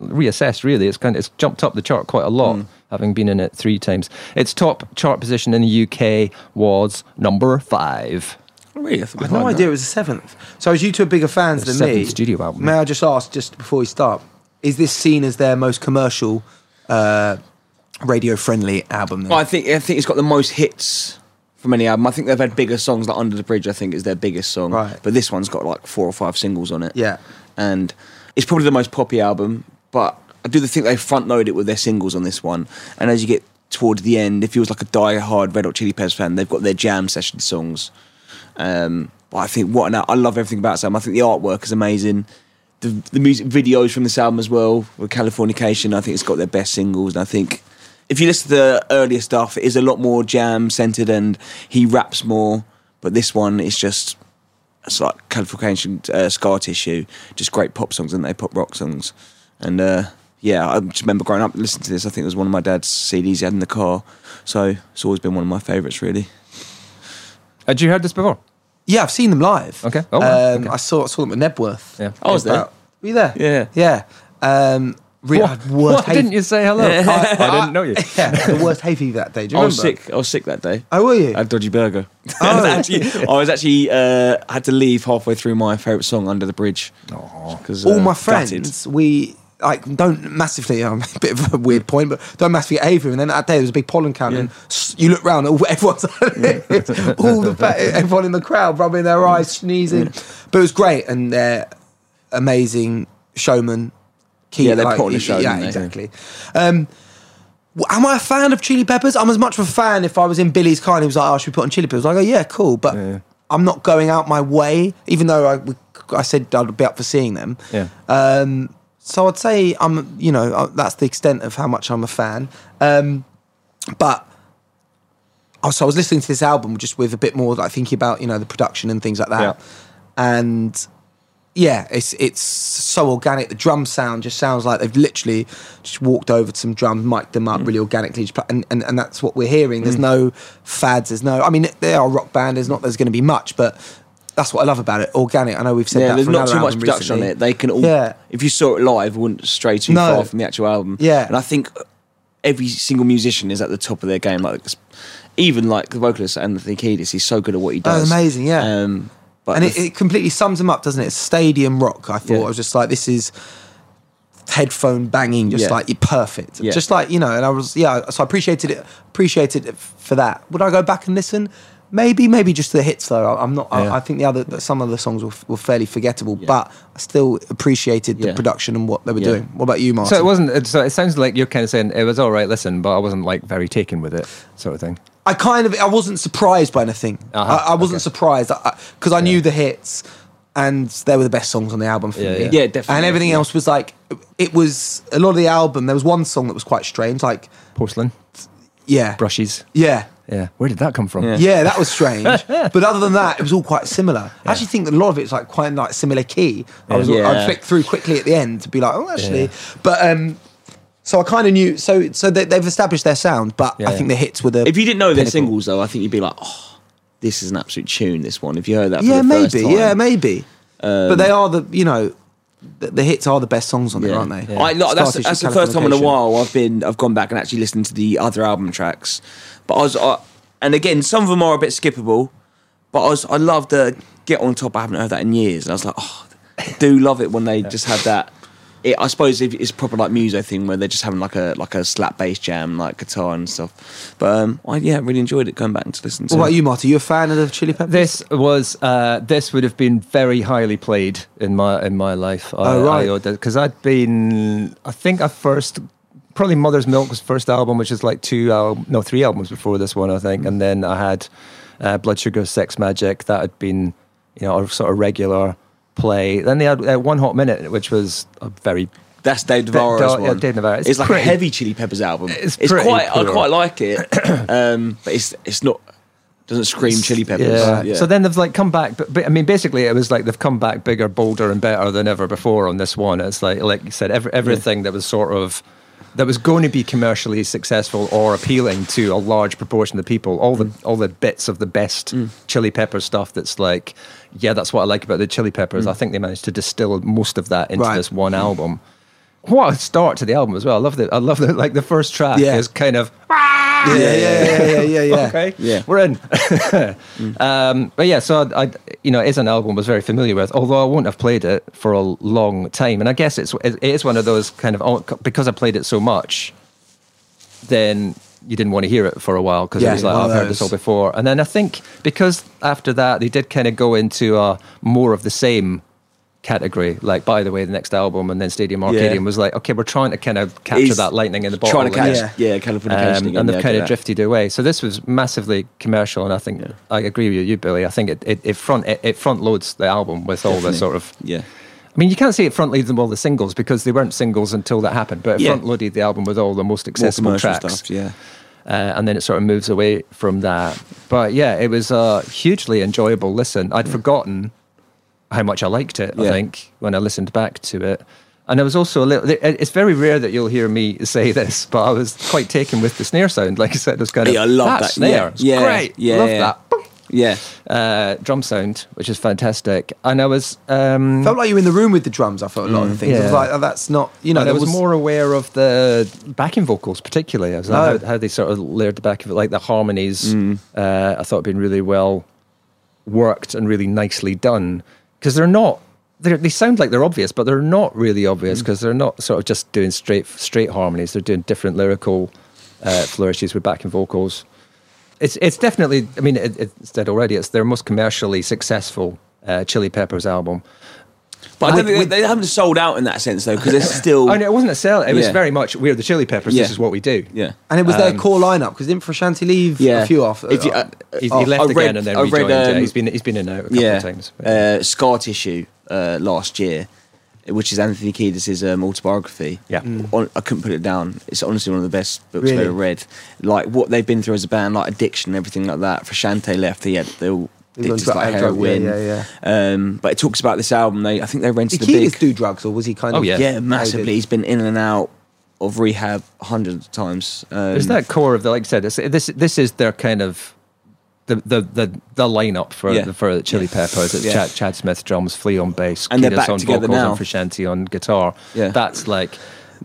reassessed really. It's kind of, it's jumped up the chart quite a lot. Having been in it three times, its top chart position in the UK was number five. Really? I, I had no idea that. it was the seventh. So, as you two are bigger fans The than me, studio album. may I just ask, just before we start, is this seen as their most commercial, uh, radio-friendly album? Then? Well, I think I think it's got the most hits from any album. I think they've had bigger songs like Under the Bridge. I think is their biggest song. Right. But this one's got like four or five singles on it. Yeah. And it's probably the most poppy album. But I do think they front load it with their singles on this one. And as you get towards the end, if you was like a die-hard Red Hot Chili Peppers fan, they've got their jam session songs. Um, but I think what an I love everything about album. I think the artwork is amazing. The the music videos from this album as well with Californication. I think it's got their best singles, and I think if you listen to the earlier stuff, it is a lot more jam centered, and he raps more. But this one is just it's like Californication, uh, Scar Tissue, just great pop songs, and they pop rock songs. And uh, yeah, I just remember growing up listening to this. I think it was one of my dad's CDs he had in the car, so it's always been one of my favourites, really. Had you heard this before? Yeah, I've seen them live. Okay. Oh, wow. um, Okay. I saw saw them at Knebworth. Yeah. I was there. About- Were you there? Yeah. Yeah. Um, really, I had worst Why hay- didn't you say hello? I, didn't know you. Yeah, the worst hay fever that day. Do you I remember? was sick. I was sick that day. Oh, were you? I had dodgy burger. I was actually, I was actually uh, had to leave halfway through my favourite song, "Under the Bridge." Oh. Because All my friends, we like don't massively. Um, a bit of a weird point, but don't massively fever. And then that day there was a big pollen count, and you look round, everyone's all the everyone in the crowd rubbing their eyes, sneezing. But it was great, and they're amazing showmen. Key, Yeah, they put on a show, Yeah, exactly. Um, Am I a fan of Chili Peppers? I'm as much of a fan if I was in Billy's car and he was like, "Oh, should we put on Chili Peppers?" I go, "Yeah, cool," but I'm not going out my way, even though I, I said I'd be up for seeing them. Yeah. Um, so I'd say I'm, you know, uh, that's the extent of how much I'm a fan. Um, but also, I was listening to this album just with a bit more like thinking about, you know, the production and things like that, Yeah. and yeah, it's it's so organic. The drum sound just sounds like they've literally just walked over to some drums, mic'd them up Mm. really organically, and, and and that's what we're hearing. There's no fads. There's no. I mean, they are a rock band. There's not. There's going to be much, but that's what I love about it. Organic. I know we've said yeah, that. there's not too much production recently. on it. They can all. Yeah. If you saw it live, it wouldn't stray too No. far from the actual album. Yeah. and I think every single musician is at the top of their game. Like even like the vocalist Anthony Kiedis, he's so good at what he Oh, does. amazing, yeah. Um, but and it, it completely sums them up, doesn't it? It's stadium rock. I thought Yeah. I was just like, this is headphone banging, just Yeah. like you're perfect, Yeah. just like you know. And I was, yeah, so I appreciated it, appreciated it for that. Would I go back and listen? Maybe, maybe just the hits though. I- I'm not. Yeah. I, I think the other, some of the songs were, were fairly forgettable, but I still appreciated the Yeah. production and what they were Yeah. doing. What about you, Martin? So it wasn't. So it sounds like you're kind of saying it was all right. Listen, but I wasn't like very taken with it, sort of thing. I kind of I wasn't surprised by anything. Uh-huh, I, I wasn't okay. surprised because I, knew the hits and they were the best songs on the album for Yeah, me. yeah. Yeah, definitely. And everything Yeah. else was like it was a lot of the album. There was one song that was quite strange, like Porcelain, yeah, brushes. yeah. Yeah, where did that come from? Yeah. Yeah, that was strange. but other than that, it was all quite similar. I actually think that a lot of it's like quite like similar key. I was Yeah. I flicked through quickly at the end to be like, oh, actually. Yeah. But um, so I kind of knew. So so they, they've established their sound, but Yeah, I think the hits were the. if you didn't know their singles though, I think you'd be like, oh, this is an absolute tune. This one. If you heard that, for yeah, the first maybe, time. yeah, maybe. but Um, they are the you know, the, the hits are the best songs on there, Yeah. aren't they? I, look, that's that's the first time in a while I've been I've gone back and actually listened to the other album tracks. But I was I, and again some of them are a bit skippable. But I was I love the Get on Top. I haven't heard that in years. And I was like, oh, I do love it when they just have that. It, I suppose it's proper like muso thing where they're just having like a like a slap bass jam like guitar and stuff. But um, I yeah really enjoyed it going back to listen to. What it. about you, Marty? You a fan of the Chili Peppers? This was uh, this would have been very highly played in my in my life. Oh, right. Because I'd been, I think I first probably Mother's Milk was first album, which is like two al- no three albums before this one, I think, and then I had uh, Blood Sugar Sex Magik that had been you know a sort of regular play. Then they had uh, One Hot Minute, which was a very That's Dave Da- Navarro's Da- yeah, one. Dave Navarro. It's, It's like pretty- a heavy Chili Peppers album. It's It's, pretty quite. I quite like it, um, but it's it's not. Doesn't scream Chili Peppers. Yeah. So then they've like come back, but, but I mean, basically, it was like they've come back bigger, bolder, and better than ever before on this one. It's like, like you said, every, everything that was sort of that was going to be commercially successful or appealing to a large proportion of the people. All the all the bits of the best mm. Chili Pepper stuff. That's like, yeah, that's what I like about the Chili Peppers. Mm. I think they managed to distill most of that into Right. this one album. What a start to the album as well. I love that. I love that. Like the first track Yeah. is kind of ah, yeah, yeah, yeah, yeah, yeah, yeah. okay, Yeah. we're in. um, but yeah, so I, I, you know, it is an album I was very familiar with, although I wouldn't have played it for a long time. And I guess it's it is one of those kind of oh, because I played it so much, then you didn't want to hear it for a while because Yeah, it was like oh, I've heard this all before. And then I think because after that they did kind of go into uh, more of the same category. Like, by the way, the next album and then Stadium Arcadium Yeah. was like, okay, we're trying to kind of capture He's that lightning in the bottle. Trying to catch, it- yeah, California um, and they've kind of drifted away. So this was massively commercial, and I think I agree with you, Billy. I think it, it, it front it, it front loads the album with all the sort of. Yeah, I mean, you can't say it front loads them all the singles because they weren't singles until that happened, but it Yeah. front loaded the album with all the most accessible tracks stuff. Yeah, uh, and then it sort of moves away from that. But yeah, it was a hugely enjoyable listen. I'd forgotten how much I liked it. I think when I listened back to it, and it was also a little. It's very rare that you'll hear me say this, but I was quite taken with the snare sound. Like I said, it was kind of Yeah, I love that. snare. Yeah, It's yeah, great. yeah, love yeah. that. Yeah. Uh, drum sound, which is fantastic, and I was. Um, Felt like you were in the room with the drums. I felt a lot of the things. I was like, oh, that's not, you know, and I there was, more aware of the backing vocals, particularly as Oh. how, how they sort of layered the back of it, like the harmonies. Uh, I thought had been really well worked and really nicely done because they're not. They're, they sound like they're obvious, but they're not really obvious because they're not sort of just doing straight straight harmonies. They're doing different lyrical uh, flourishes with backing vocals. It's it's definitely. I mean, it, it's said already. It's their most commercially successful uh, Chili Peppers album. But I With- don't think with- they, they haven't sold out in that sense though, because it's still. Oh no, it wasn't a sell. It was very much we're the Chili Peppers. Yeah. This is what we do. yeah. And it was their Um, core lineup because didn't Frusciante leave Yeah. a few off? If you- uh, He, Oh, he left I again read- and then I read, rejoined. yeah, um, he's been he's been in and a couple yeah, of times. but- Uh, Scar Tissue uh, last year, which is Anthony Kiedis' um, autobiography. Yeah. Mm. On, I couldn't put it down. It's honestly one of the best books Really? I've ever read. Like what they've been through as a band, like addiction and everything like that. Frusciante left, he had they all He was addicted to like drug- yeah, heroin. yeah, yeah. Um, but it talks about this album. They I think they rented Did a Kiedis big. do drugs or was he kind Oh, of? yeah. yeah, massively. did. He's been in and out of rehab hundreds of times. Um, There's that core of the like I said. It's, this this is their kind of the the the, the lineup for Yeah. the, for the Chili Peppers. It's Yeah. Chad, Chad Smith drums, Flea on bass, And they're Kiedis back on together vocals, now. and Frusciante on guitar. Yeah. that's like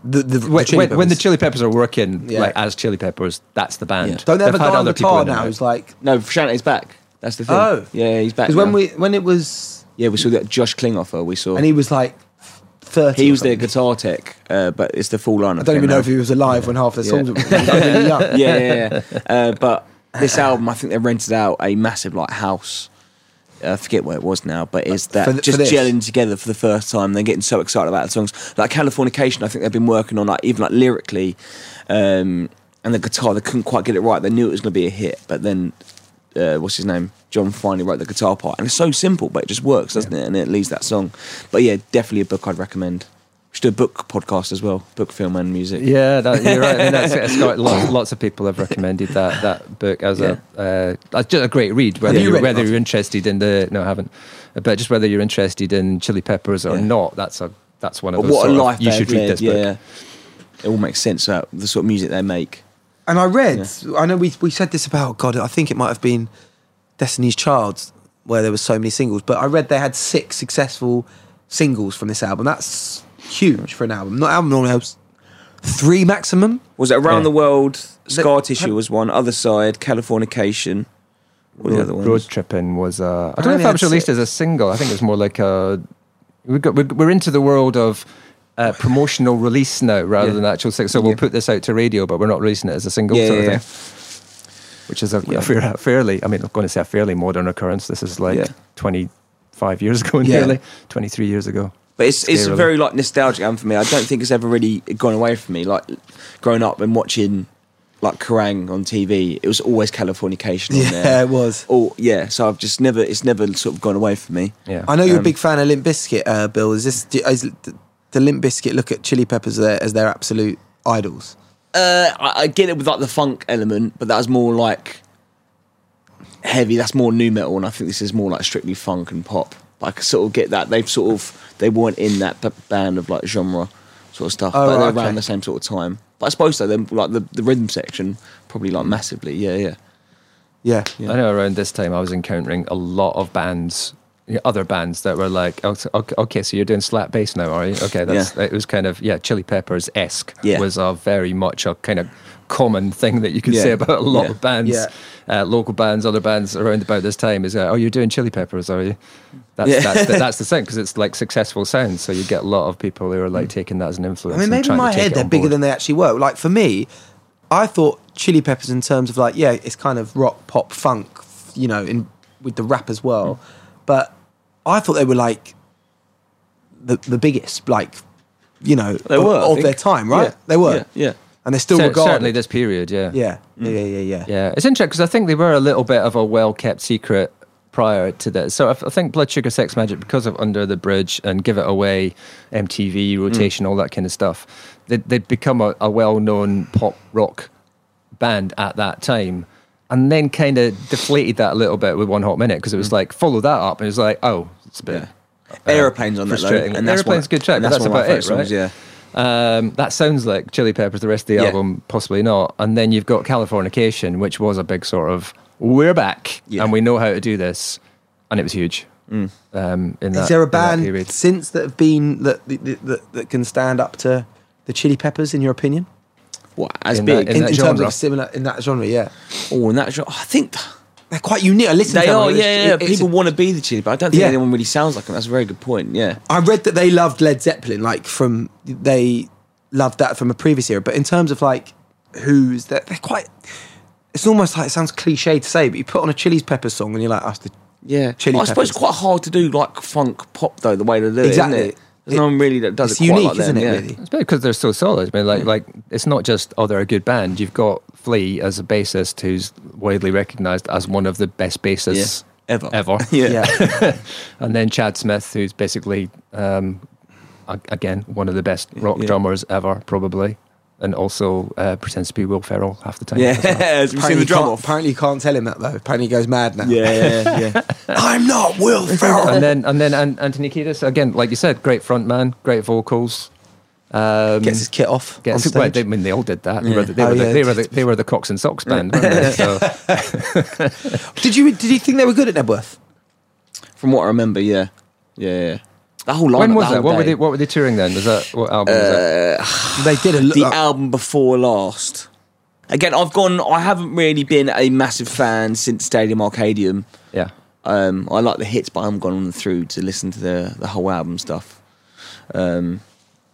The, the, the when, Chili when, when the Chili Peppers are working Yeah. like as Chili Peppers. That's the band. Yeah. Don't they have They've a had guy on other people guitar in and now out. who's like, no, Shante's back. That's the thing. Oh. yeah, he's back. because when now. we when it was, yeah, we saw that Josh Klinghoffer. We saw and he was like thirty. He was their something. guitar tech, uh, but it's the full line. I don't even know if he was alive when half the Yeah. songs were really young. yeah, yeah, yeah. Uh, but this album, I think they rented out a massive like house. I forget where it was now, but is that th- just gelling together for the first time? They're getting so excited about the songs, like Californication. I think they've been working on like even like lyrically, um, and the guitar. They couldn't quite get it right. They knew it was going to be a hit, but then uh, what's his name? John finally wrote the guitar part, and it's so simple, but it just works, doesn't it? And it leads that song. But yeah, definitely a book I'd recommend. We should do a book podcast as well, book, film, and music. Yeah, that, you're right. I mean, that's, got lots, lots of people have recommended that that book as a uh, just a great read. Whether you whether you're interested in the no, I haven't, but just whether you're interested in Chili Peppers or Yeah. not, that's a that's one of But those. what a sort of- life you should read this book. Yeah, it all makes sense about the sort of music they make. And I read, I know we we said this about God, I think it might have been Destiny's Child, where there were so many singles. But I read they had six successful singles from this album. That's huge for an album. Not album normally has three maximum. Was it Around Yeah. the World? Scar Tissue was one. Other Side, Californication. What were the other Road, ones? tripping was. Uh, I I don't know if that was released six. as a single. I think it was more like a. We got we're, we're into the world of. Uh, promotional release now rather Yeah. than actual single. So we'll Yeah. put this out to radio, but we're not releasing it as a single Yeah, sort of yeah, thing. Which is a, Yeah. a fair, fairly, I mean, I'm going to say a fairly modern occurrence. This is like Yeah. 25 years ago, Yeah. nearly 23 years ago. But it's it's a very like nostalgic album for me. I don't think it's ever really gone away from me. Like growing up and watching like Kerrang on TV, it was always Californication on Yeah, there. it was. Oh yeah, so I've just never it's never sort of gone away from me. Yeah. I know you're a Um, big fan of Limp Bizkit, uh, Bill. Is this do- is the Limp Bizkit look at Chili Peppers as their, as their absolute idols? Uh, I, I get it with like the funk element, but that was more like heavy. That's more new metal, and I think this is more like strictly funk and pop. But I can sort of get that they've sort of they weren't in that b- band of like genre sort of stuff, Oh, but they're right, okay. around the same sort of time. But I suppose so. Then like the, the rhythm section probably like massively. Yeah, yeah. Yeah. Yeah. I know around this time I was encountering a lot of bands, you know, other bands that were like, oh, okay, so you're doing slap bass now, are you? Okay, that's it was kind of yeah, Chili Peppers esque Yeah. was a very much a kind of common thing that you could Yeah. say about a lot Yeah. of bands, Yeah. uh, local bands, other bands around about this time. Is uh, oh, you're doing Chili Peppers, are you? That's Yeah. that's the, that's the thing because it's like successful sound, so you get a lot of people who are like taking that as an influence. I mean, maybe in my head they're bigger board. than they actually were. Like for me, I thought Chili Peppers in terms of like, yeah, it's kind of rock, pop, funk, you know, in with the rap as well. But I thought they were like the, the biggest, like you know, They of, were, of their time, right? Yeah. They were, Yeah, yeah. and they're still regarded. certainly this period, yeah. yeah, mm. yeah, yeah, yeah, yeah. Yeah, it's interesting because I think they were a little bit of a well kept secret prior to this. So I, I think Blood Sugar Sex Magik, because of Under the Bridge and Give It Away, MTV, mm. rotation, all that kind of stuff, they, they'd become a, a well known pop rock band at that time. And then kind of deflated that a little bit with One Hot Minute because it was mm. like, follow that up. And it was like, oh, it's a bit. Yeah. Aeroplanes on that though, and that's Aeroplane's a good track, but that's that's one of my about it, favourite songs, right? Yeah. Um, that sounds like Chili Peppers. The rest of the Yeah. album, possibly not. And then you've got Californication, which was a big sort of we're back Yeah. Mm. and we know how to do this, and it was huge. Um, in that, Is there a in that band period. since that have been that, that that that can stand up to the Chili Peppers in your opinion? What as In big? that- In, that in terms genre? of similar in that genre, yeah, oh, in that genre, I think they're quite unique. I listen they to them, are. Yeah, it's- yeah. it's- People want to be the Chili, but I don't think Yeah. anyone really sounds like them. That's a very good point. Yeah. I read that they loved Led Zeppelin, like from they loved that from a previous era. But in terms of like who's they're, they're quite. It's almost like it sounds cliche to say, but you put on a Chili Pepper song and you're like, us the Yeah, Chili I suppose it's quite hard to do like funk pop though. The way they do it, Exactly. Isn't it? No one really that does it's it quite unique, like isn't them, it? yeah. Really, It's because they're so solid. I mean, like, like it's not just oh they're a good band. You've got Flea as a bassist who's widely recognised as one of the best bassists Yeah. Ever. ever. Yeah. yeah. and then Chad Smith, who's basically, um, again, one of the best rock Yeah. drummers ever, probably, and also uh, pretends to be Will Ferrell half the time. Yeah, as well. have you seen the you drum off? apparently you can't tell him that though. Apparently he goes mad now. Yeah, yeah, yeah. I'm not Will Ferrell. and then and then An- Anthony Kiedis, again, like you said, great front man, great vocals. Um, Gets his kit off on gets, stage. well, they, I mean, they all did that. They, were the, they, Oh, were the, yeah. they, were the, they were the Cox and Socks band, weren't they? So, did you did you think they were good at Knebworth? From what I remember, yeah, yeah. yeah. The whole line. when was that? What were they? What were they touring then? Was that what album? was that? Uh, They did a the album before last. Again, I've gone. I haven't really been a massive fan since Stadium Arcadium. Yeah, Um, I like the hits, but I haven't gone through to listen to the the whole album stuff. Um,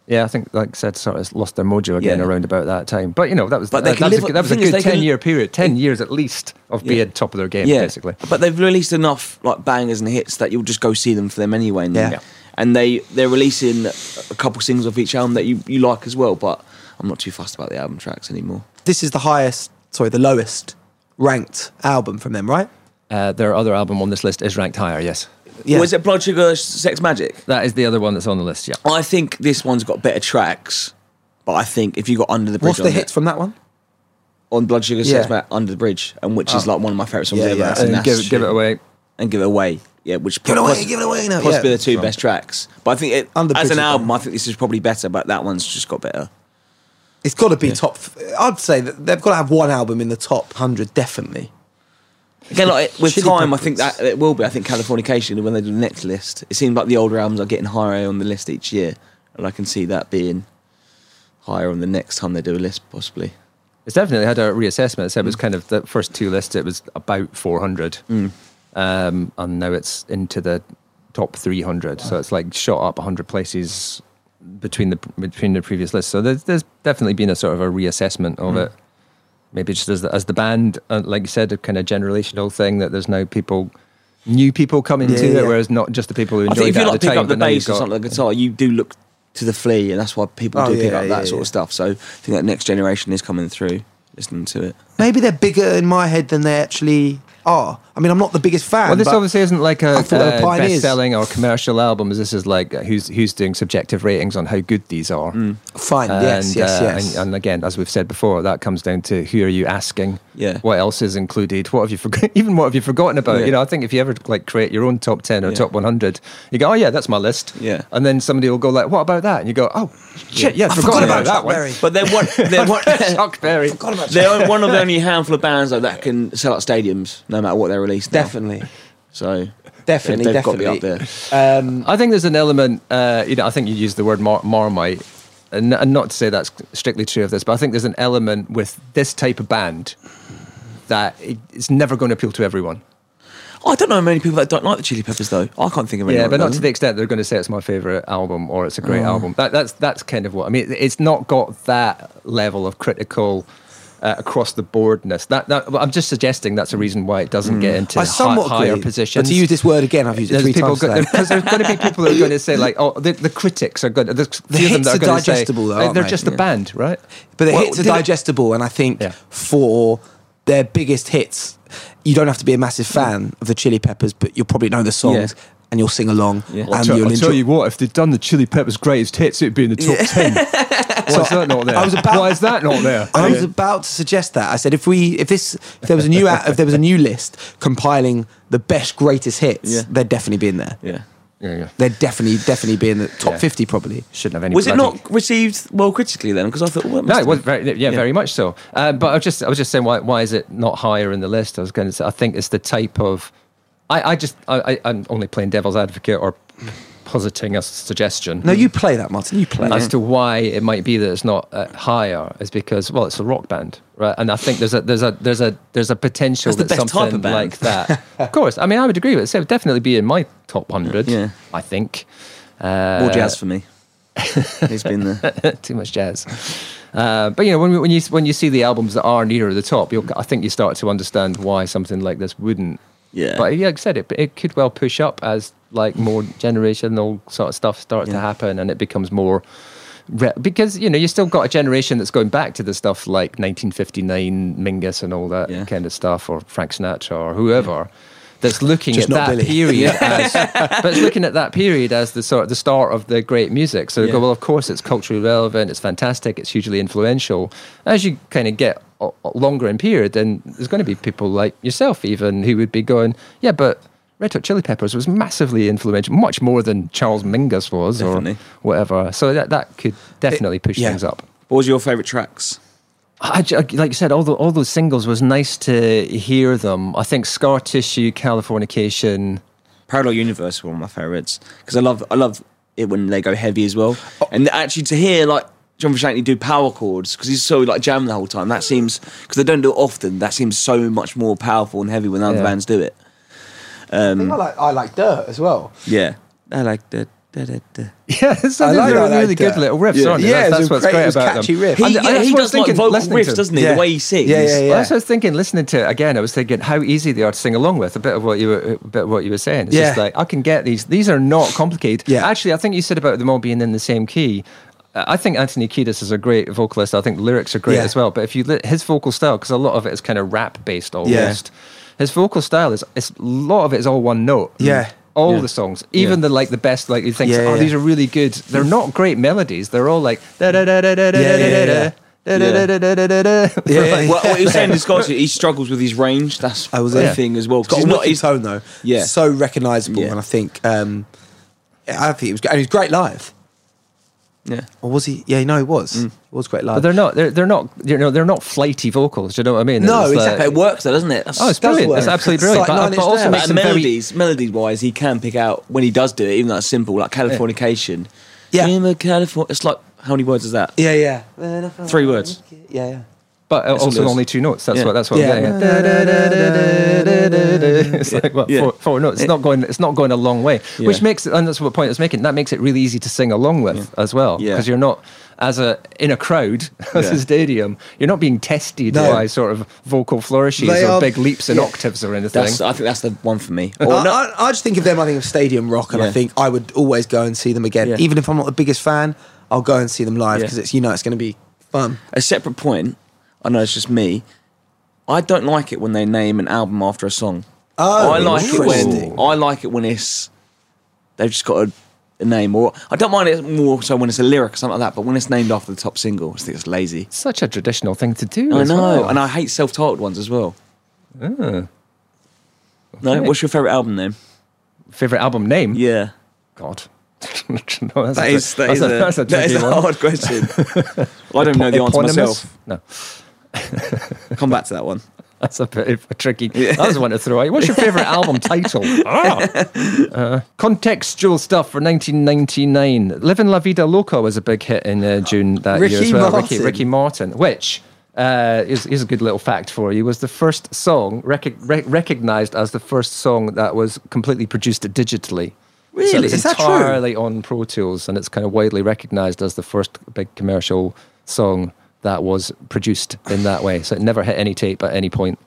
yeah. I think, like I said, sort of lost their mojo again Yeah. around about that time. But you know, that was But they that, that was, a, that was a good they can- ten year period, ten years at least of Yeah. being top of their game, yeah, basically. But they've released enough like bangers and hits that you'll just go see them for them anyway. And, Yeah. Yeah. And they they're releasing a couple singles off each album that you, you like as well. But I'm not too fussed about the album tracks anymore. This is the highest, sorry, the lowest ranked album from them, right? Uh, their other album on this list is ranked higher. Yes, Yeah. Was it Blood Sugar Sex Magik? that is the other one that's on the list. Yeah. I think this one's got better tracks, but I think if you got Under the Bridge What's on the it- hits from that one? on Blood Sugar Sex Yeah. Magik, Under the Bridge, and which is Oh. like one of my favorite songs Yeah, ever. yeah. That's- And give, give it away. and give it away. Yeah, which Give it away, poss- give it away now. Possibly Yeah. the two best tracks, but I think it, Under as an album. I think this is probably better. But that one's just got better. It's got to be top. I'd say that they've got to have one album in the top hundred, definitely. Again, like, with Chili time, I think that it will be. I think Californication when they do the next list, it seems like the older albums are getting higher on the list each year, and I can see that being higher on the next time they do a list, possibly. It's definitely had a reassessment. It said it was mm. kind of the first two lists. It was about 400, mm. Um, and now it's into the top 300. So it's like shot up 100 places between the between the previous list. So there's, there's definitely been a sort of a reassessment of it. Maybe just as the, as the band, uh, like you said, a kind of generational thing that there's now people, new people coming Yeah, to yeah. it, whereas not just the people who I enjoyed think if you at like the pick time. up the but now you've bass or something like guitar, you do look to the flea, and that's why people Oh, do pick up yeah, that sort of stuff. So I think that next generation is coming through, listening to it. Maybe they're bigger in my head than they actually are. I mean, I'm not the biggest fan. Well, this but obviously isn't like a, thought they uh, best-selling or commercial album. This is like uh, who's who's doing subjective ratings on how good these are. fine. yes, yes, uh, yes. And, and again, as we've said before, that comes down to who are you asking? Yeah. What else is included? What have you forgotten? Even what have you forgotten about? Yeah. You know, I think if you ever like create your own top ten or Yeah. top one hundred, you go, oh yeah, that's my list. Yeah. And then somebody will go like, what about that? And you go, oh shit, yeah, I forgot forgot about, about that Chuck one. Berry. But they're one, they're one, Chuck Berry. they're one of the only handful of bands though that can sell out stadiums no matter what they're released. now. definitely, So definitely, they've definitely. got to be up there. Um, I think there's an element, uh, you know, I think you used the word mar- marmite, and, and not to say that's strictly true of this, but I think there's an element with this type of band that it- it's never going to appeal to everyone. I don't know many people that don't like the Chili Peppers though. I can't think of anyone. Yeah, but not to the extent they're going to say it's my favorite album or it's a Oh. great album. That, that's that's kind of what I mean. It's not got that level of critical uh, across the boardness. That, that I'm just suggesting that's a reason why it doesn't get into I somewhat higher agree, positions. But to use this word again, I've used it There's three times because there's going to be people that are going to say like, oh, the, the critics are good. Few them hits that are are to say digestible though, they're they? just a band, right? But the Well, hits are did it- digestible, and I think Yeah. for their biggest hits, you don't have to be a massive fan of the Chili Peppers, but you'll probably know the songs Yeah. And you'll sing along, Yeah. and you'll enjoy. Tell you what, if they'd done the Chili Peppers' greatest hits, it'd be in the top ten. Why is that not there? I was about- Why is that not there? I was about to suggest that. I said if we, if this, if there was a new, if there was a new list compiling the best greatest hits, Yeah. they'd definitely be in there. Yeah. yeah, yeah. They'd definitely, definitely be in the top Yeah. fifty, probably. Shouldn't have any. Was it bloody- not received well critically then? Because I thought, well, it No, it was very, yeah, Yeah. very much so. Uh, but I was just, I was just saying, why, why is it not higher in the list? I was going to say, I think it's the type of, I, I just, I, I, I'm only playing devil's advocate or positing a suggestion. No, you play that, Martin. You play. as to why it might be that it's not uh, higher is because well it's a rock band right and i think there's a there's a there's a there's a potential That's that best type something of like that of course i mean i would agree with it so it would definitely be in my top 100 Yeah. i think uh, more jazz for me. He's been there. too much jazz uh, but you know when, when you when you see the albums that are nearer the top you'll, i think you start to understand why something like this wouldn't Yeah. but yeah like i said it, it could well push up as like more generational sort of stuff starts to happen and it becomes more re- because you know you still got a generation that's going back to the stuff like 1959 Mingus and all that Yeah. kind of stuff or Frank Sinatra or whoever that's looking Just at that Billy. period as but it's looking at that period as the sort of the start of the great music so they go well of course it's culturally relevant it's fantastic it's hugely influential as you kind of get longer in period then there's going to be people like yourself even who would be going yeah but Red Hot Chili Peppers was massively influential, much more than Charles Mingus was, Definitely. or whatever. So that that could definitely push yeah. things up. What was your favourite tracks? I, like you said, all the, all those singles was nice to hear them. I think Scar Tissue, Californication. Parallel Universe were one of my favourites because I love I love it when they go heavy as well. Oh. And actually to hear like John Frusciante do power chords because he's so like jamming the whole time. That seems because they don't do it often. That seems so much more powerful and heavy when other Yeah. bands do it. I, think I like I like Dirt as well. Yeah, I like that. Da, da, da. Yeah, it's I like- they're I like really good that. little riffs, Yeah. aren't they? Yeah, that's, it's that's what's great- great about catchy them. riff. He, yeah, he what I does like vocal riffs, doesn't he? Yeah. The way he sings. Yeah, yeah, Well, yeah. that's what I was thinking. Listening to it again, I was thinking how easy they are to sing along with. A bit of what you were, a bit of what you were saying. It's just like I can get these. These are not complicated. Yeah. Actually, I think you said about them all being in the same key. Uh, I think Anthony Kiedis is a great vocalist. I think lyrics are great Yeah. as well. But if you li- his vocal style, because a lot of it is kind of rap based almost. His vocal style is, it's, a lot of it is all one note. Yeah. All Yeah. the songs, even the like the best, like you think, Yeah, oh, yeah. these are really good. They're not great melodies. They're all like da da da da da da Yeah, da da yeah. da da da da da da da da. Yeah, yeah, Well, what he was saying is Scottish, he struggles with his range. That's I was the there. thing as well. It's got he's a not. wicked He's, tone though. Yeah. so recognisable, Yeah. and I think um, I think it was, and he was great live. Yeah. Or was he? Yeah, no, he was. Mm. He was great live. But they're not. They're, they're not. You know, they're not flighty vocals. Do you know what I mean? No, It's like- exactly. But it works though, doesn't it? That's, Oh, it's does brilliant. It's work. absolutely It's brilliant. like but, Nine but Inch also Nails. makes But them very. melodies, melodies wise, he can pick out when he does do it, even though it's simple, like Californication. Yeah. Dream of California. It's like how many words is that? yeah, yeah, Three words. yeah, yeah. But uh, all also only two notes. That's Yeah. what. That's what. Yeah. I'm getting at. It's like what Yeah. four, four notes. It's not going. It's not going a long way. Yeah. Which makes it, and that's what point I was making. That makes it really easy to sing along with as well, Yeah. because you're not as a in a crowd as Yeah. a stadium. You're not being tested No. by sort of vocal flourishes They or are- big leaps in yeah. octaves or anything. That's, I think that's the one for me. I, Or no, I, I just think of them. I think of Stadium Rock, and I think I would always go and see them again, Yeah. even if I'm not the biggest fan. I'll go and see them live Yeah. because it's you know it's going to be fun. a separate point. I know it's just me. I don't like it when they name an album after a song. Oh, I like it when I like it when it's they've just got a, a name, or I don't mind it more so when it's a lyric or something like that. But when it's named after the top single, I think it's lazy. Such a traditional thing to do. I as know, well. and I hate self-titled ones as well. Ah. No, Okay. what's your favorite album name? favorite album name. Yeah, God. no, that's that a, is that that's is a, a, that's a that is a hard question. I don't know the answer myself. No, Come back to that one. that's a bit of a tricky. That was one to throw out. What's your favorite album title? Ah. Uh, contextual stuff for 1999. Living La Vida Loca was a big hit in uh, June that year as well. Ricky, Martin. Ricky Martin, which. Uh, is, is a good little fact for you. Was the first song rec- rec- recognized as the first song that was completely produced digitally. So Really? it's Is that true? entirely on Pro Tools, and it's kind of widely recognized as the first big commercial song that was produced in that way. So it never hit any tape at any point.